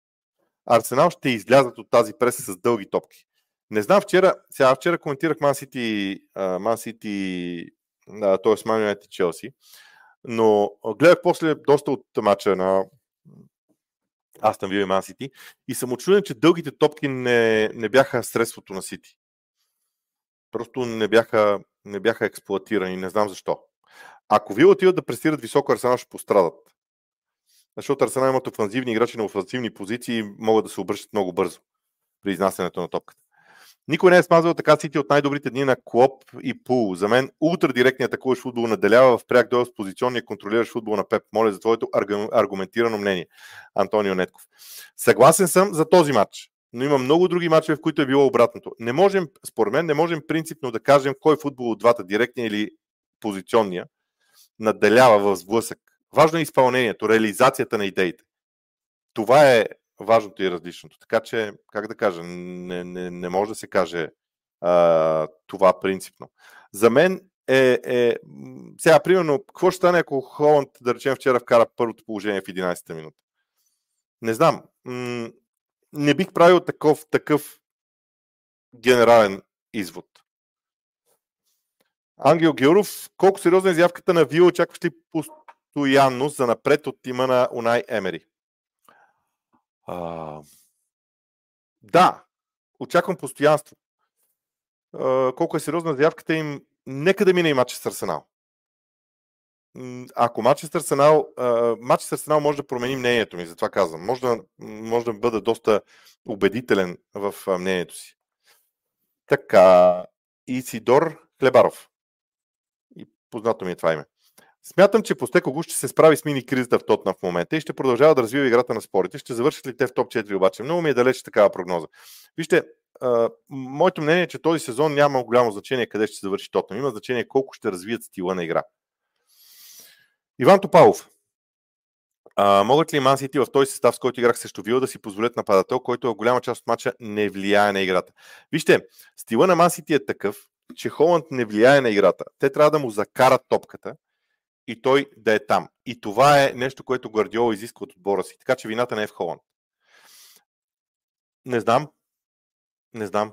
Арсенал ще излязат от тази преса с дълги топки. Не знам, вчера, сега вчера коментирах Ман Сити, Ман Сити, т.е. Ман Юнайтед Челси, но гледах после доста от мача на Астън Вил и Ман Сити и съм очуден, че дългите топки не, не бяха средството на Сити. Просто не бяха, не бяха експлуатирани, не знам защо. Ако Вил отиват да пресират високо, Арсенал ще пострадат. Защото Арсенал имат офанзивни играчи на офанзивни позиции и могат да се обръщат много бързо при изнасянето на топката. Никой не е смазвал така Сити от най-добрите дни на Клоп и Пул. За мен ултрадиректният атакуващ футбол наделява в пряк дойл с позиционния контролиращ футбол на Пеп. Моля за твоето аргументирано мнение. Антонио Нетков. Съгласен съм за този матч, но има много други матчове, в които е било обратното. Не можем, според мен, не можем принципно да кажем кой футбол от двата, директния или позиционния, наделява в сблъсък. Важно е изпълнението, реализацията на идеите. Това е важното и различното. Така че, как да кажа, не, не, не може да се каже а, това принципно. За мен е, е... Сега, примерно, какво ще стане, ако Холанд, да речем, вчера вкара първото положение в 11-та минута? Не знам. М- не бих правил такъв, такъв генерален извод. Ангел Георов, колко сериозна е изявката на Вил, очакваш ли постоянност за напред от тима на Унай Емери? А, да, очаквам постоянство. А, колко е сериозна заявката им, нека да мине и матч с Арсенал. Ако матч с Арсенал, матч с Арсенал може да промени мнението ми, затова казвам. Може да, може да бъда доста убедителен в мнението си. Така, Исидор Хлебаров. И познато ми е това име. Смятам, че Постекогу ще се справи с мини кризата в Тотна в момента и ще продължава да развива играта на спорите. Ще завършат ли те в топ 4 обаче? Много ми е далеч такава прогноза. Вижте, а, моето мнение е, че този сезон няма голямо значение къде ще завърши Тотна. Има значение колко ще развият стила на игра. Иван Топалов. А, могат ли Ман Сити в този състав, с който играх срещу Вил, да си позволят нападател, който в голяма част от мача не влияе на играта? Вижте, стила на Ман Сити е такъв, че Холанд не влияе на играта. Те трябва да му закарат топката, и той да е там. И това е нещо, което Гвардиола изисква от отбора си. Така че вината не е в Холанд. Не знам. Не знам.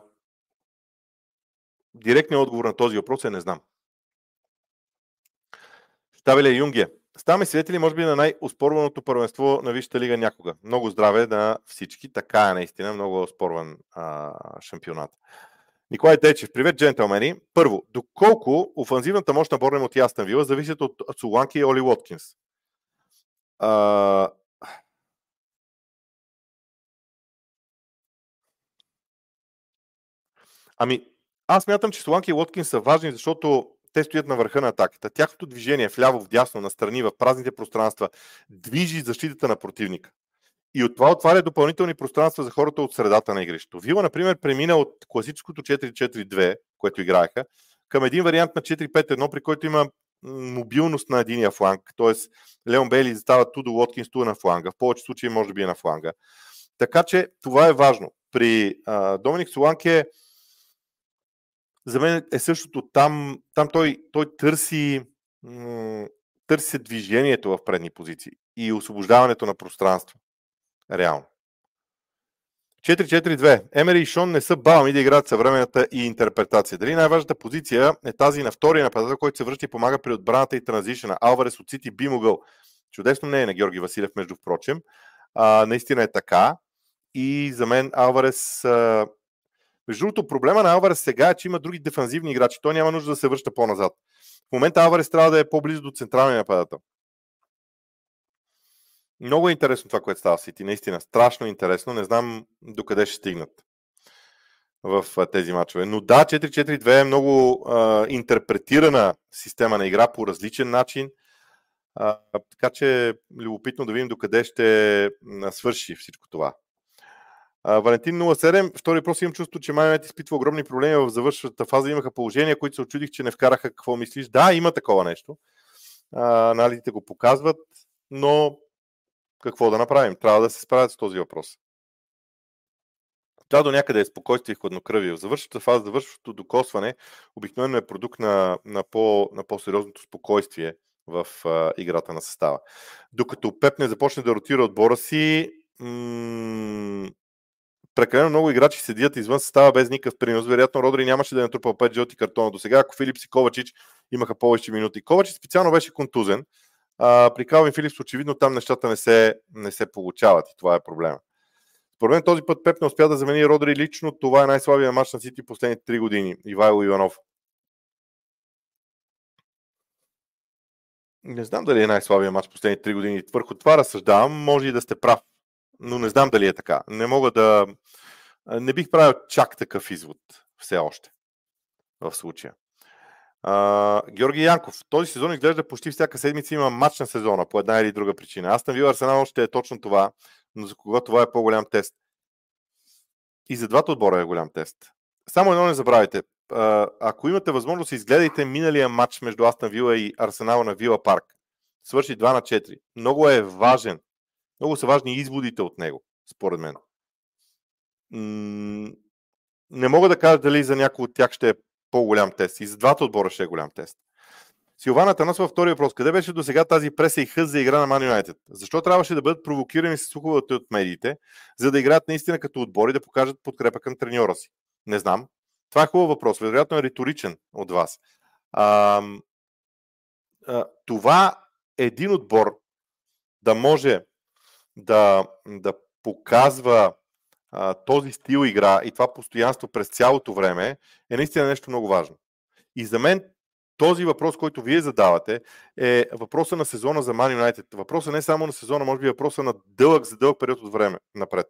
Директният отговор на този въпрос е не знам. Штабеле Юнгия. Ставаме свидетели, може би, на най-оспорваното първенство на Висшата лига някога. Много здраве на всички. Така е наистина. Много оспорван а, шампионат. Николай Течев, привет, джентълмени. Първо, доколко офанзивната мощ на Борнемот и Астан Вила зависят от Суланки и Оли Уоткинс? А... Ами, аз мятам, че Соланки и Уоткинс са важни, защото те стоят на върха на атаката. Тяхното движение вляво, вдясно, настрани, в празните пространства движи защитата на противника. И от това отваря допълнителни пространства за хората от средата на игрището. Вила, например, премина от класическото 4-4-2, което играеха, към един вариант на 4-5-1, при който има мобилност на единия фланг. Тоест, Леон Бейли застава Тудо Лоткинс ту на фланга. В повече случаи може би е на фланга. Така че това е важно. При а, Доминик Соланке за мен е същото. Там, там той, той търси, м- търси движението в предни позиции и освобождаването на пространство. Реално. 4-4-2. Емери и Шон не са балми да играят съвременната и интерпретация. Дали най-важната позиция е тази на втория нападател, който се връща и помага при отбраната и транзишена. Алварес от Сити би могъл. Чудесно не е на Георги Василев, между впрочем. А, наистина е така. И за мен Алварес... А... Между другото, проблема на Алварес сега е, че има други дефанзивни играчи. Той няма нужда да се връща по-назад. В момента Алварес трябва да е по-близо до централния нападател. Много е интересно това, което става в Сити. Наистина, страшно интересно. Не знам докъде ще стигнат в тези матчове. Но да, 4-4-2 е много а, интерпретирана система на игра по различен начин. А, така че любопитно да видим докъде ще свърши всичко това. А, Валентин 07, втори въпрос имам чувство, че Майонет изпитва огромни проблеми в завършващата фаза. Имаха положения, които се очудих, че не вкараха какво мислиш. Да, има такова нещо. А, анализите го показват, но какво да направим? Трябва да се справят с този въпрос. Това до някъде е спокойствие и хладнокръвие. В завършващата фаза, завършващото докосване, обикновено е продукт на, на, по, на по-сериозното спокойствие в а, играта на състава. Докато Пеп не започне да ротира отбора си, м- прекалено много играчи седят извън състава без никакъв принос. Вероятно Родри нямаше да е натрупал 5 жълти картона до сега, ако Филипс и Ковачич имаха повече минути. Ковачич специално беше контузен, при Калвин Филипс очевидно там нещата не се, не се получават и това е проблема. Според мен този път Пеп не успя да замени Родри лично. Това е най-слабия матч на Сити последните 3 години. Ивайло Иванов. Не знам дали е най-слабия матч последните 3 години. Върху това разсъждавам. Може и да сте прав. Но не знам дали е така. Не мога да... Не бих правил чак такъв извод все още в случая. Георги Янков. Този сезон изглежда почти всяка седмица има матч на сезона по една или друга причина. Аз съм вил Арсенал ще е точно това, но за кога това е по-голям тест? И за двата отбора е голям тест. Само едно не забравяйте. Ако имате възможност, изгледайте миналия матч между Астан Вила и Арсенал на Вила Парк. Свърши 2 на 4. Много е важен. Много са важни изводите от него, според мен. не мога да кажа дали за някой от тях ще е по-голям тест. И за двата отбора ще е голям тест. Силвана Танасова, втори въпрос. Къде беше до сега тази преса и хъз за игра на Man United? Защо трябваше да бъдат провокирани с слуховете от медиите, за да играят наистина като отбори да покажат подкрепа към треньора си? Не знам. Това е хубав въпрос. Вероятно е риторичен от вас. А, а, това един отбор да може да, да показва този стил игра и това постоянство през цялото време е наистина нещо много важно. И за мен този въпрос, който вие задавате, е въпроса на сезона за Man United. Въпроса не само на сезона, може би въпроса на дълъг за дълъг период от време напред.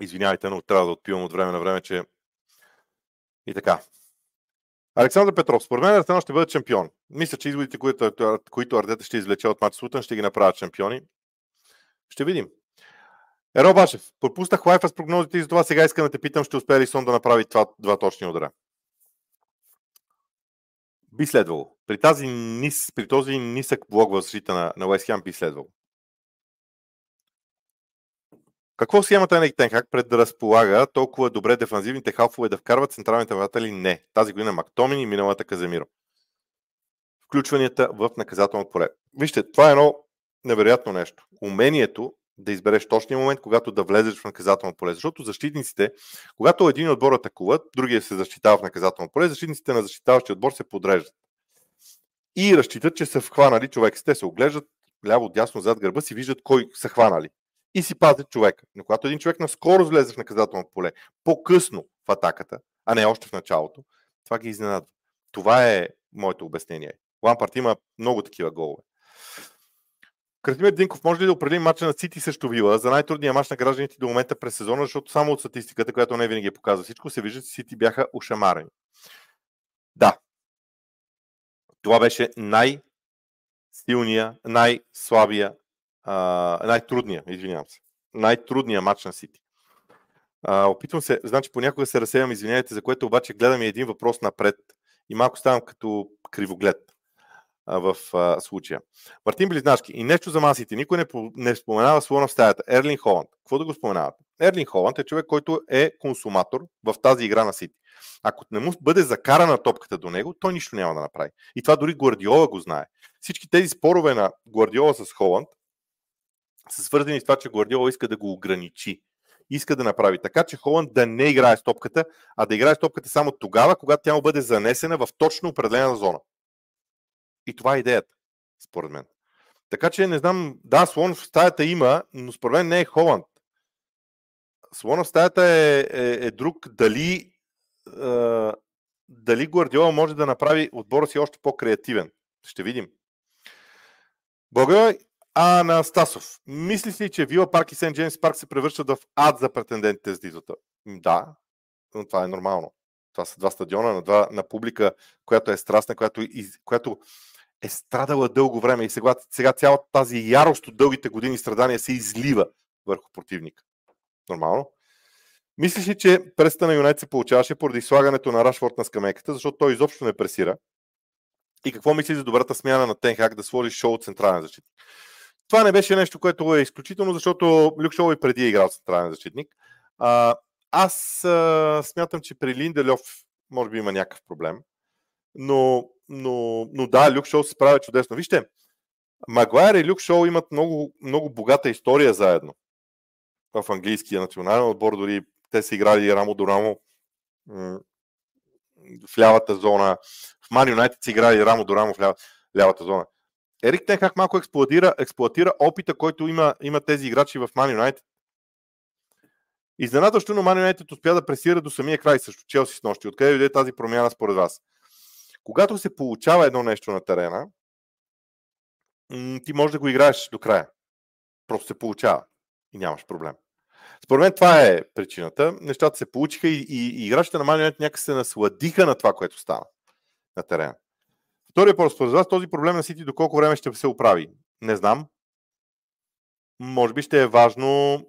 Извинявайте, но трябва да отпивам от време на време, че и така. Александър Петров, според мен Арсенал ще бъде шампион. Мисля, че изводите, които, които Ардета ще извлече от матч Сутън, ще ги направят шампиони. Ще видим. Еро Башев, пропуснах лайфа с прогнозите и за това сега искам да те питам, ще успее ли Сон да направи това, два точни удара? Би следвало. При, тази нис, при този нисък блок в защита на, на Уест Хем би следвало. Какво схемата на Тенхак пред да разполага толкова добре дефанзивните халфове да вкарват централните вратели? Не. Тази година Мактомин и миналата Каземиро. Включванията в наказателно поле. Вижте, това е едно невероятно нещо. Умението да избереш точния момент, когато да влезеш в наказателно поле. Защото защитниците, когато един отбор атакуват, другия се защитава в наказателно поле, защитниците на защитаващия отбор се подреждат. И разчитат, че са вхванали човек. Те се оглеждат ляво, дясно, зад гърба си, виждат кой са хванали. И си пазят човека. Но когато един човек наскоро влезе в наказателно поле, по-късно в атаката, а не още в началото, това ги изненадва. Това е моето обяснение. Лампарт има много такива голове. Красимир Динков, може ли да определим мача на Сити срещу Вила за най-трудния мач на гражданите до момента през сезона, защото само от статистиката, която не винаги е показва всичко, се вижда, че Сити бяха ушамарени. Да. Това беше най-силния, най-слабия, най-трудния, извинявам се, най-трудния матч на Сити. А, опитвам се, значи понякога се разсеявам, извинявайте, за което обаче гледам и един въпрос напред и малко ставам като кривоглед в а, случая. Мартин Близнашки. И нещо за масите. Никой не, не споменава слона в стаята. Ерлин Холанд. Какво да го споменавате? Ерлин Холанд е човек, който е консуматор в тази игра на Сити. Ако не му бъде закарана топката до него, той нищо няма да направи. И това дори Гвардиола го знае. Всички тези спорове на Гвардиола с Холанд са свързани с това, че Гвардиола иска да го ограничи. Иска да направи така, че Холанд да не играе с топката, а да играе с топката само тогава, когато тя му бъде занесена в точно определена зона. И това е идеята, според мен. Така че не знам, да, слон в стаята има, но според мен не е Холанд. Слон в стаята е, е, е друг. Дали, е, дали Гвардиола може да направи отбора си още по-креативен? Ще видим. Благодаря. А на Стасов. Мислиш ли, че Вила Парк и Сент Джеймс Парк се превръщат в ад за претендентите с титлата? Да, но това е нормално. Това са два стадиона на, два, на публика, която е страстна, която, из, която е страдала дълго време и сега, сега цялата тази ярост от дългите години страдания се излива върху противника. Нормално. Мислиш ли, че преста на Юнайт се получаваше поради слагането на Рашфорд на скамейката, защото той изобщо не пресира? И какво мислиш за добрата смяна на Тенхак да сложи шоу от централен защитник? Това не беше нещо, което е изключително, защото Люк Шоу и преди е играл централен защитник. А, аз а, смятам, че при Линделев може би има някакъв проблем. Но, но, но да, Люк Шоу се справя чудесно. Вижте, Магуайер и Люк Шоу имат много, много богата история заедно в английския национален отбор. Дори те са играли рамо до рамо в лявата зона. В Ман Юнайтед са играли рамо до рамо в лявата зона. Ерик Тенхак малко експлуатира, експлуатира опита, който има, има тези играчи в Ман Юнайтед. Изненадващо, но Ман Юнайтед успя да пресира до самия край също Челси с нощи. Откъде дойде тази промяна според вас? Когато се получава едно нещо на терена, ти можеш да го играеш до края. Просто се получава и нямаш проблем. Според мен това е причината. Нещата се получиха и, и, и играчите на Манионет някак се насладиха на това, което стана на терена. Втория въпрос, според вас, този проблем на Сити до колко време ще се оправи? Не знам. Може би ще е важно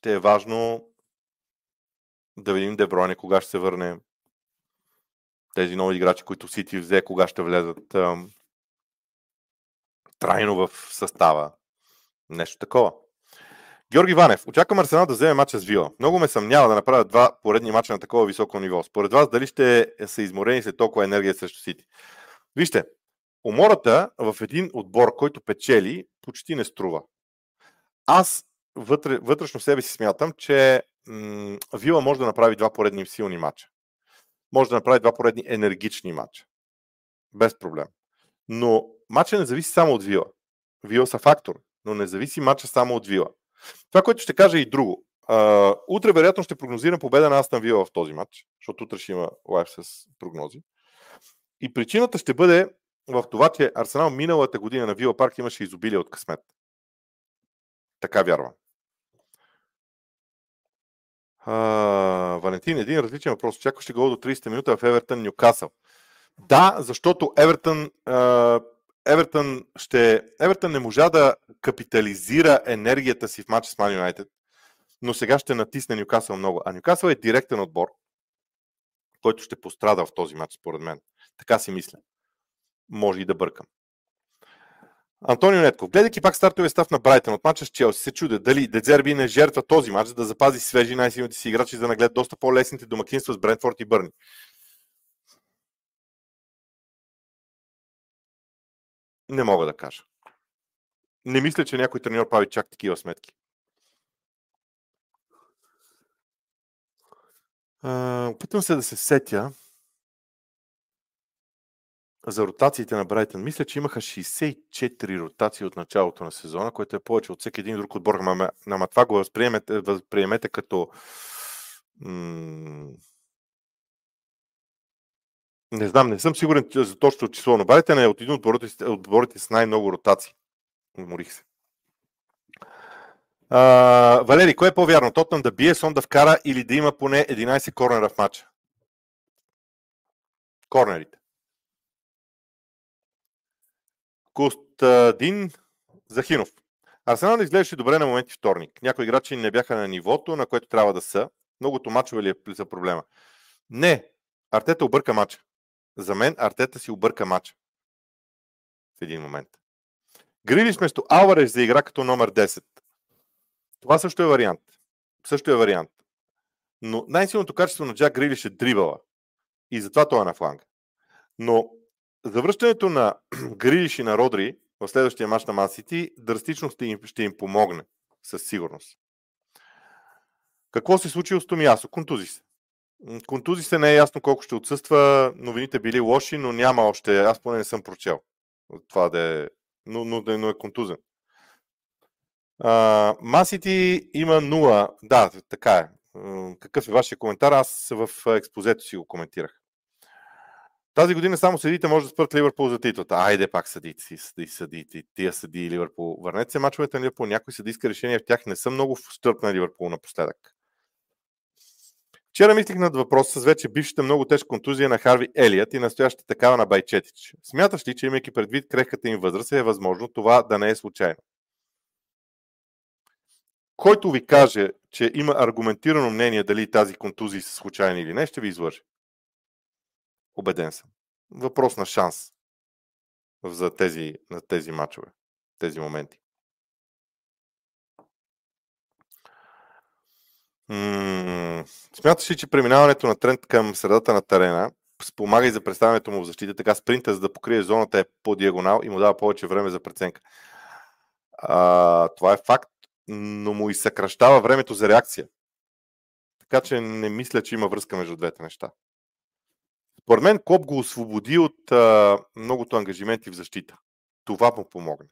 ще е важно да видим Дебройне кога ще се върне. Тези нови играчи, които Сити взе, кога ще влезат ам, трайно в състава. Нещо такова. Георги Ванев. Очаквам Арсенал да вземе мача с Вила. Много ме съмнява да направят два поредни мача на такова високо ниво. Според вас дали ще са изморени след толкова енергия срещу Сити? Вижте, умората в един отбор, който печели, почти не струва. Аз вътре, вътрешно себе си смятам, че м- Вила може да направи два поредни силни мача. Може да направи два поредни енергични мача. Без проблем. Но матча не зависи само от Вила. Вила са фактор, но не зависи матча само от Вила. Това, което ще кажа и друго. А, утре вероятно ще прогнозирам победа на Астан Вила в този матч, защото утре ще има лайф с прогнози. И причината ще бъде в това, че Арсенал миналата година на Вила Парк имаше изобилие от късмет. Така вярвам. А, Валентин, един различен въпрос. Чакваше гол до 30 минута в Евертън Нюкасъл. Да, защото Евертън, Евертън, ще, Евертън не можа да капитализира енергията си в матча с Ман Юнайтед, но сега ще натисне Нюкасъл много. А Нюкасъл е директен отбор, който ще пострада в този матч, според мен. Така си мисля. Може и да бъркам. Антонио Нетков. Гледайки пак стартовия став на Брайтън от мача с Челси, се чудя дали Дедзерби не жертва този матч, да запази свежи най-силните си играчи, за да нагледат доста по-лесните домакинства с Брентфорд и Бърни. Не мога да кажа. Не мисля, че някой треньор прави чак такива сметки. опитвам се да се сетя за ротациите на Брайтън. Мисля, че имаха 64 ротации от началото на сезона, което е повече от всеки един друг отбор. Ама това го възприемете, възприемете като м- не знам, не съм сигурен за точно число, но Брайтън е от един от отборите, отборите с най-много ротации. Уморих се. А, Валери, кое е по-вярно? Тотнам да бие, Сон да вкара или да има поне 11 корнера в матча? Корнерите. Костадин Захинов. Арсенал не изглеждаше добре на моменти вторник. Някои играчи не бяха на нивото, на което трябва да са. Многото мачове ли е за проблема? Не. Артета обърка матча. За мен Артета си обърка матча. В един момент. Грилиш вместо Алвареш за игра като номер 10. Това също е вариант. Също е вариант. Но най-силното качество на Джак Грилиш е дрибала. И затова той е на фланга. Но завръщането на Грилиш и на Родри в следващия мач на Масити драстично ще им, ще им помогне, със сигурност. Какво се случи с Томиясо? Контузи се. Контузи се не е ясно колко ще отсъства. Новините били лоши, но няма още. Аз поне не съм прочел. Това да е. Но, но, но е контузен. Масити има нула. Да, така е. Какъв е вашия коментар? Аз в експозето си го коментирах. Тази година само съдите може да спрат Ливърпул за титлата. Айде пак съдите си, съди, съдите, тия съди Ливърпул. Върнете се мачовете на Ливърпул. Някои съдийски решения в тях не са много в стърп на Ливърпул напоследък. Вчера мислих над въпроса с вече бившата много тежка контузия на Харви Елият и настоящата такава на Байчетич. Смяташ ли, че имайки предвид крехката им възраст, е възможно това да не е случайно? Който ви каже, че има аргументирано мнение дали тази контузии са случайни или не, ще ви излъже. Обеден съм. Въпрос на шанс за тези, на тези матчове, тези моменти. Смяташ ли, че преминаването на тренд към средата на терена спомага и за представянето му в защита, така спринта, за да покрие зоната е по диагонал и му дава повече време за преценка. А, това е факт, но му и съкръщава времето за реакция. Така че не мисля, че има връзка между двете неща. Според мен Клоп го освободи от а, многото ангажименти в защита. Това му помогна.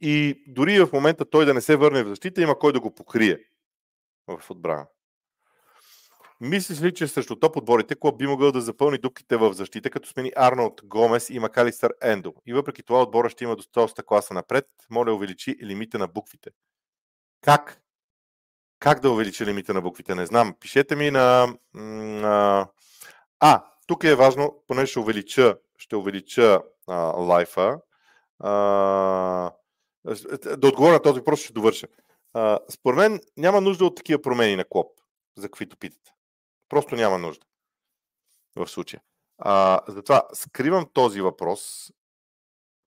И дори в момента той да не се върне в защита, има кой да го покрие в отбрана. Мислиш ли, че срещу топ отборите Клоп би могъл да запълни дупките в защита, като смени Арнолд Гомес и Макалистър Ендо? И въпреки това отбора ще има доста класа напред. Моля, увеличи лимита на буквите. Как? Как да увеличи лимита на буквите? Не знам. Пишете ми на... на... А, тук е важно, поне ще увелича, ще увелича а, лайфа. А, да отговоря на този въпрос, ще довърша. А, според мен няма нужда от такива промени на Клоп, за каквито питате. Просто няма нужда в случая. А, затова скривам този въпрос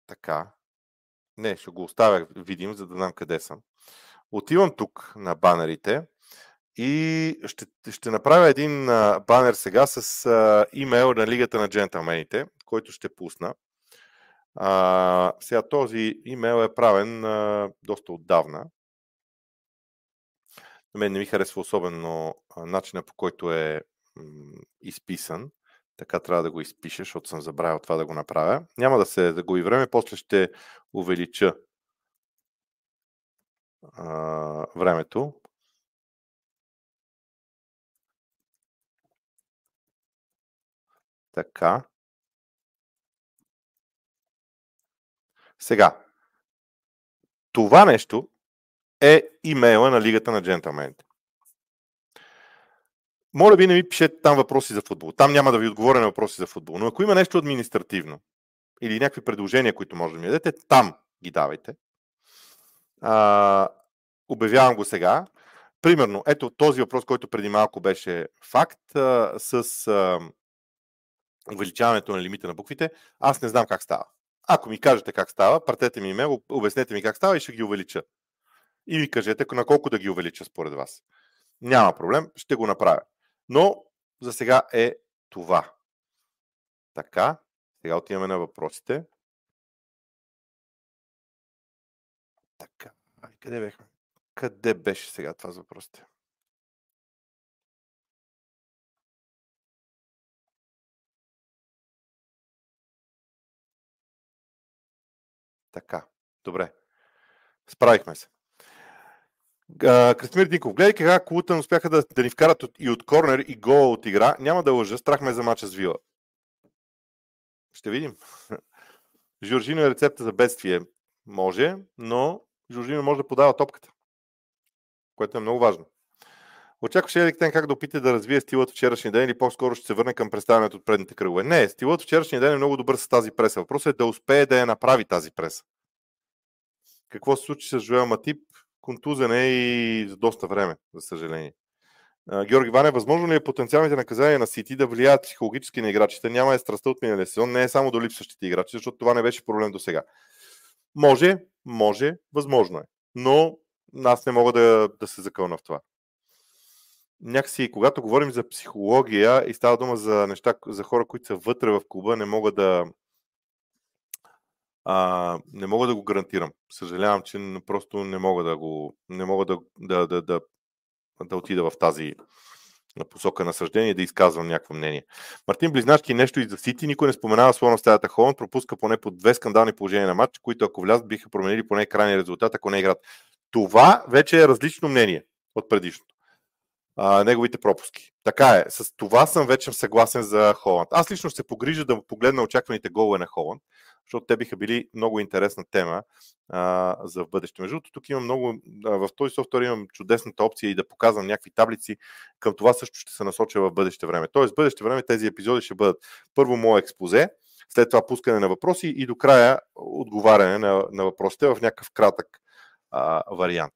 така. Не, ще го оставя видим, за да знам къде съм. Отивам тук на банерите и ще, ще направя един а, банер сега с а, имейл на Лигата на джентълмените, който ще пусна. А, сега този имейл е правен а, доста отдавна. На мен не ми харесва особено начина по който е м- изписан. Така трябва да го изпиша, защото съм забравил това да го направя. Няма да се загуби време, после ще увелича а, времето. Така. Сега. Това нещо е имейла на Лигата на джентълмените. Моля ви, не ми пишете там въпроси за футбол. Там няма да ви отговоря на въпроси за футбол. Но ако има нещо административно или някакви предложения, които може да ми дадете, там ги давайте. А, обявявам го сега. Примерно, ето този въпрос, който преди малко беше факт, а, с а, увеличаването на лимита на буквите, аз не знам как става. Ако ми кажете как става, пратете ми имейл, обяснете ми как става и ще ги увелича. И ми кажете на колко да ги увелича според вас. Няма проблем, ще го направя. Но за сега е това. Така, сега отиваме на въпросите. Така, къде бехме? Къде беше сега това за въпросите? Така, добре. Справихме се. Красимир Динков, гледай как Лутън успяха да, да ни вкарат от, и от корнер и гол от игра. Няма да лъжа, страх ме за мача с Вила. Ще видим. Жоржино е рецепта за бедствие. Може, но Жоржино може да подава топката, което е много важно. Очакваше Ерик Тен как да опита да развие стилът вчерашния ден или по-скоро ще се върне към представянето от предните кръгове. Не, стилът вчерашния ден е много добър с тази преса. Въпросът е да успее да я направи тази преса. Какво се случи с Жоел Матип? Контузен е и за доста време, за съжаление. Георги Ване, възможно ли е потенциалните наказания на Сити да влияят психологически на играчите? Няма е страстта от миналия сезон, не е само до липсващите играчи, защото това не беше проблем до сега. Може, може, възможно е. Но аз не мога да, да се закълна в това някакси, когато говорим за психология и става дума за неща, за хора, които са вътре в клуба, не мога да, А, не мога да го гарантирам. Съжалявам, че просто не мога да го. Не мога да, да, да, да, да отида в тази посока на съждение и да изказвам някакво мнение. Мартин Близначки нещо и за Сити. Никой не споменава слона в стаята Холанд. Пропуска поне по две скандални положения на матч, които ако влязат биха променили поне крайния резултат, ако не играт. Това вече е различно мнение от предишното. А, неговите пропуски. Така е. С това съм вече съгласен за Холанд. Аз лично ще се погрижа да погледна очакваните голове на Холанд, защото те биха били много интересна тема а, за в бъдеще. Между другото, тук имам много, а, в този софтуер имам чудесната опция и да показвам някакви таблици. Към това също ще се насоча в бъдеще време. Тоест, в бъдеще време тези епизоди ще бъдат първо мое експозе, след това пускане на въпроси и до края отговаряне на, на въпросите в някакъв кратък а, вариант.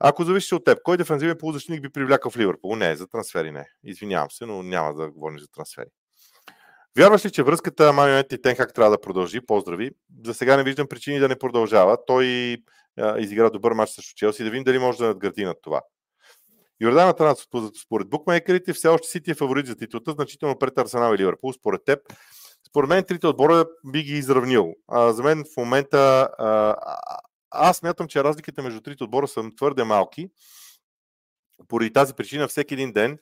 Ако зависи от теб, кой дефензивен полузащитник би привлякал в Ливърпул? Не, за трансфери не. Извинявам се, но няма да говорим за трансфери. Вярваш ли, че връзката Майонет и Тенхак трябва да продължи? Поздрави. За сега не виждам причини да не продължава. Той а, изигра добър матч срещу Челси. Да видим дали може да надгради над това. Йордана Транс, според букмейкерите, все още Сити е фаворит за титлата, значително пред Арсенал и Ливърпул. Според теб, според мен трите отбора би ги изравнил. А, за мен в момента а, аз смятам, че разликите между трите отбора са твърде малки. Поради тази причина всеки един ден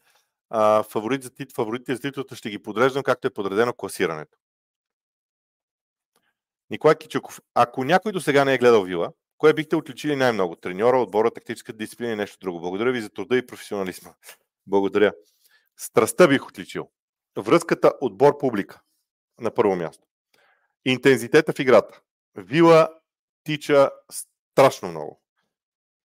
а, фаворит за тит, фаворитите за титлата ще ги подреждам както е подредено класирането. Николай Кичуков, ако някой до сега не е гледал Вила, кое бихте отличили най-много? Треньора, отбора, тактическа дисциплина и нещо друго. Благодаря ви за труда и професионализма. Благодаря. Страстта бих отличил. Връзката отбор-публика на първо място. Интензитета в играта. Вила тича страшно много.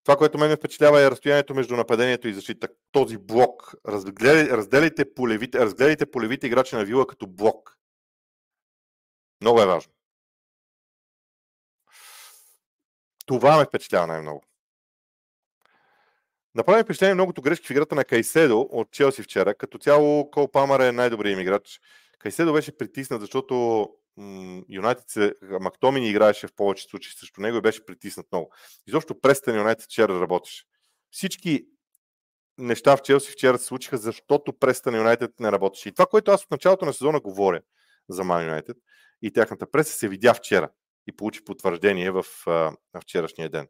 Това, което мен ме впечатлява е разстоянието между нападението и защита. Този блок. разделите, полевите, разгледайте полевите играчи на Вила като блок. Много е важно. Това ме впечатлява най-много. Направи впечатление многото грешки в играта на Кайседо от Челси вчера. Като цяло Кол Памър е най-добрият им играч. Кайседо беше притиснат, защото Юнайтед се, Мактомини играеше в повече случаи срещу него и беше притиснат много. Изобщо престан Юнайтед вчера работеше. Всички неща в Челси вчера се случиха, защото престан Юнайтед не работеше. И това, което аз от началото на сезона говоря за Ман Юнайтед и тяхната преса се видя вчера и получи потвърждение в, в вчерашния ден.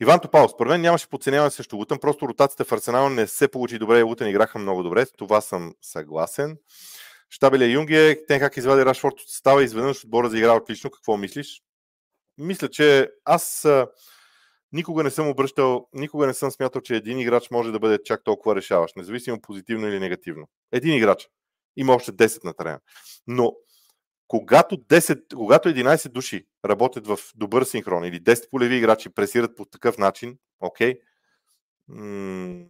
Иван Топал, според мен нямаше подценяване срещу Лутън, просто ротацията в Арсенал не се получи добре и Лутън играха много добре, с това съм съгласен. Штабелия Юнге, те как извади Рашфорд от състава и изведнъж отбора заигра отлично. Какво мислиш? Мисля, че аз никога не съм обръщал, никога не съм смятал, че един играч може да бъде чак толкова решаващ, независимо позитивно или негативно. Един играч. Има още 10 на терена. Но когато, 10, когато 11 души работят в добър синхрон или 10 полеви играчи пресират по такъв начин, окей, м-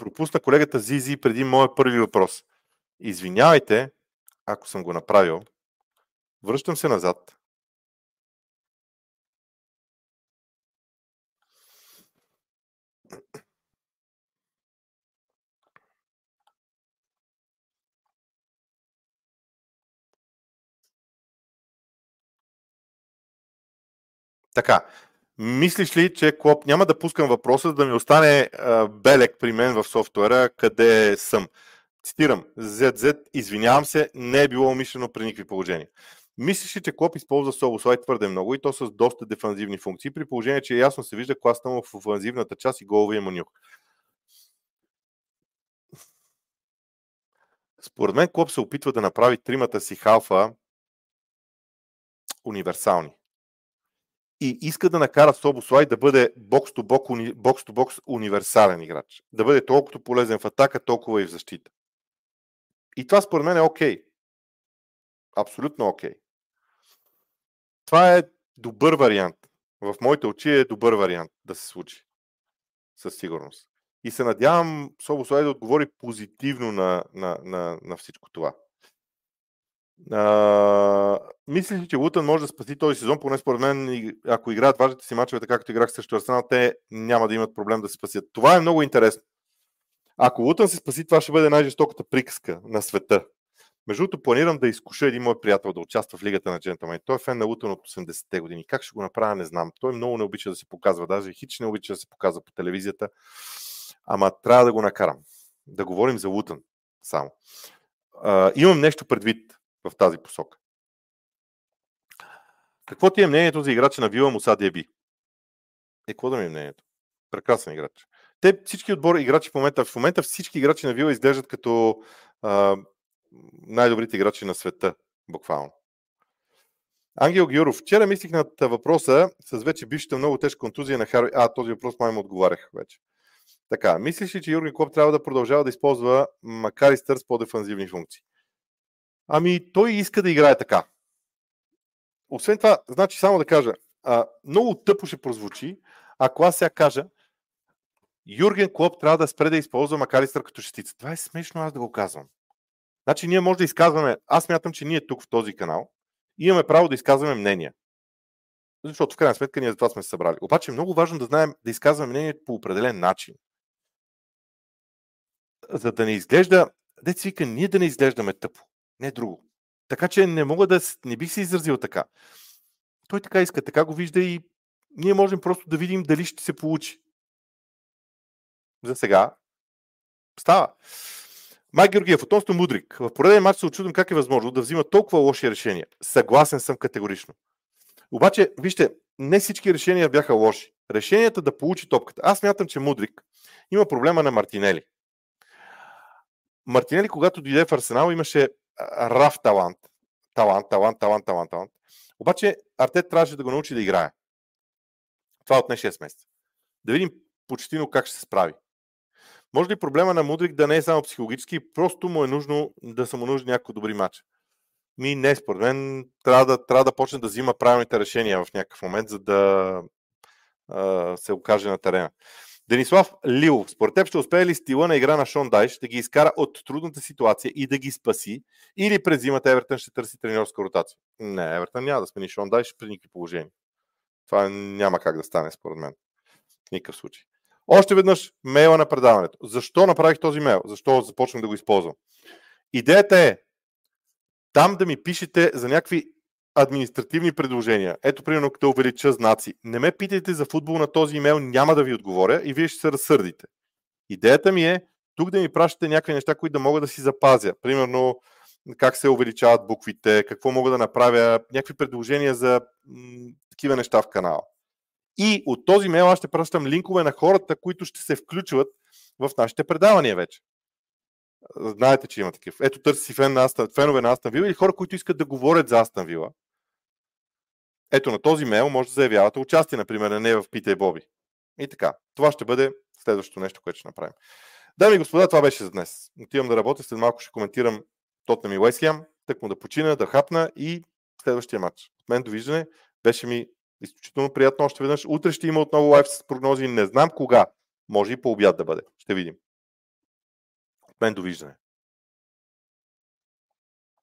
пропусна колегата Зизи преди моят първи въпрос. Извинявайте, ако съм го направил. Връщам се назад. Така, Мислиш ли, че Клоп няма да пускам въпроса, да ми остане а, белек при мен в софтуера, къде съм? Цитирам, ZZ, извинявам се, не е било умишлено при никакви положения. Мислиш ли, че Клоп използва Солослай твърде много и то с доста дефанзивни функции, при положение, че ясно се вижда класата му в офанзивната част и головия му нюх? Според мен Клоп се опитва да направи тримата си халфа универсални и иска да накара Собослай да бъде бокс-то-бокс универсален играч. Да бъде толкова полезен в атака, толкова и в защита. И това според мен е окей. Okay. Абсолютно окей. Okay. Това е добър вариант. В моите очи е добър вариант да се случи. Със сигурност. И се надявам Собослай да отговори позитивно на, на, на, на всичко това. А, мислиш ли, че Лутън може да спаси този сезон, поне според мен, ако играят важните си мачове, така както играх срещу Арсенал, те няма да имат проблем да се спасят. Това е много интересно. Ако Лутън се спаси, това ще бъде най-жестоката приказка на света. Между другото, планирам да изкуша един мой приятел да участва в Лигата на джентълмен. Той е фен на Лутън от 80-те години. Как ще го направя, не знам. Той много не обича да се показва, даже хич не обича да се показва по телевизията. Ама трябва да го накарам. Да говорим за Лутън само а, имам нещо предвид в тази посока. Какво ти е мнението за играча на Вила Муса Диеби? Е, какво да ми е мнението? Прекрасен играч. Те всички отбори играчи в момента, в момента всички играчи на Вила изглеждат като а, най-добрите играчи на света, буквално. Ангел Георов, вчера мислих над въпроса с вече бившата много тежка контузия на Хари. А, този въпрос май му отговарях вече. Така, мислиш ли, че Юрген Клоп трябва да продължава да използва Макаристър с по-дефанзивни функции? Ами, той иска да играе така. Освен това, значи само да кажа, а, много тъпо ще прозвучи, ако аз сега кажа, Юрген Клоп трябва да спре да използва Макаристър като шестица. Това е смешно аз да го казвам. Значи ние може да изказваме, аз мятам, че ние тук в този канал имаме право да изказваме мнения. Защото в крайна сметка ние за това сме се събрали. Обаче е много важно да знаем да изказваме мнение по определен начин. За да не изглежда, дете вика, ние да не изглеждаме тъпо. Не друго. Така че не мога да, не бих се изразил така. Той така иска, така го вижда и ние можем просто да видим дали ще се получи. За сега става. Май Георгиев, относно Мудрик. В пореден матч се очудвам как е възможно да взима толкова лоши решения. Съгласен съм категорично. Обаче, вижте, не всички решения бяха лоши. Решенията да получи топката. Аз мятам, че Мудрик има проблема на Мартинели. Мартинели, когато дойде в Арсенал, имаше раф талант. Талант, талант, талант, талант, талант. Обаче Артет трябваше да го научи да играе. Това отне 6 месеца. Да видим почтино как ще се справи. Може ли проблема на Мудрик да не е само психологически, просто му е нужно да са му нужни някакви добри матча? Ми не, според мен трябва да, трябва да почне да взима правилните решения в някакъв момент, за да а, се окаже на терена. Денислав Лил, според теб ще успее ли стила на игра на Шон Дайш да ги изкара от трудната ситуация и да ги спаси? Или през зимата Евертън ще търси тренерска ротация? Не, Евертън няма да смени Шон Дайш при никакви положения. Това няма как да стане, според мен. В никакъв случай. Още веднъж мейла на предаването. Защо направих този мейл? Защо започнах да го използвам? Идеята е там да ми пишете за някакви административни предложения. Ето, примерно, като увелича знаци. Не ме питайте за футбол на този имейл, няма да ви отговоря и вие ще се разсърдите. Идеята ми е тук да ми пращате някакви неща, които да мога да си запазя. Примерно, как се увеличават буквите, какво мога да направя, някакви предложения за м- такива неща в канала. И от този мейл аз ще пращам линкове на хората, които ще се включват в нашите предавания вече. Знаете, че има такива. Ето търси си фен на Астан, фенове на Астан Вила или хора, които искат да говорят за Астан Вила. Ето на този мейл може да заявявате участие, например, не в Питай Боби. И така. Това ще бъде следващото нещо, което ще направим. Дами и господа, това беше за днес. Отивам да работя, след малко ще коментирам Тотнам и Уестхем, тък му да почина, да хапна и следващия матч. От мен довиждане. Беше ми изключително приятно още веднъж. Утре ще има отново лайф с прогнози. Не знам кога. Може и по обяд да бъде. Ще видим. Мен довиждане.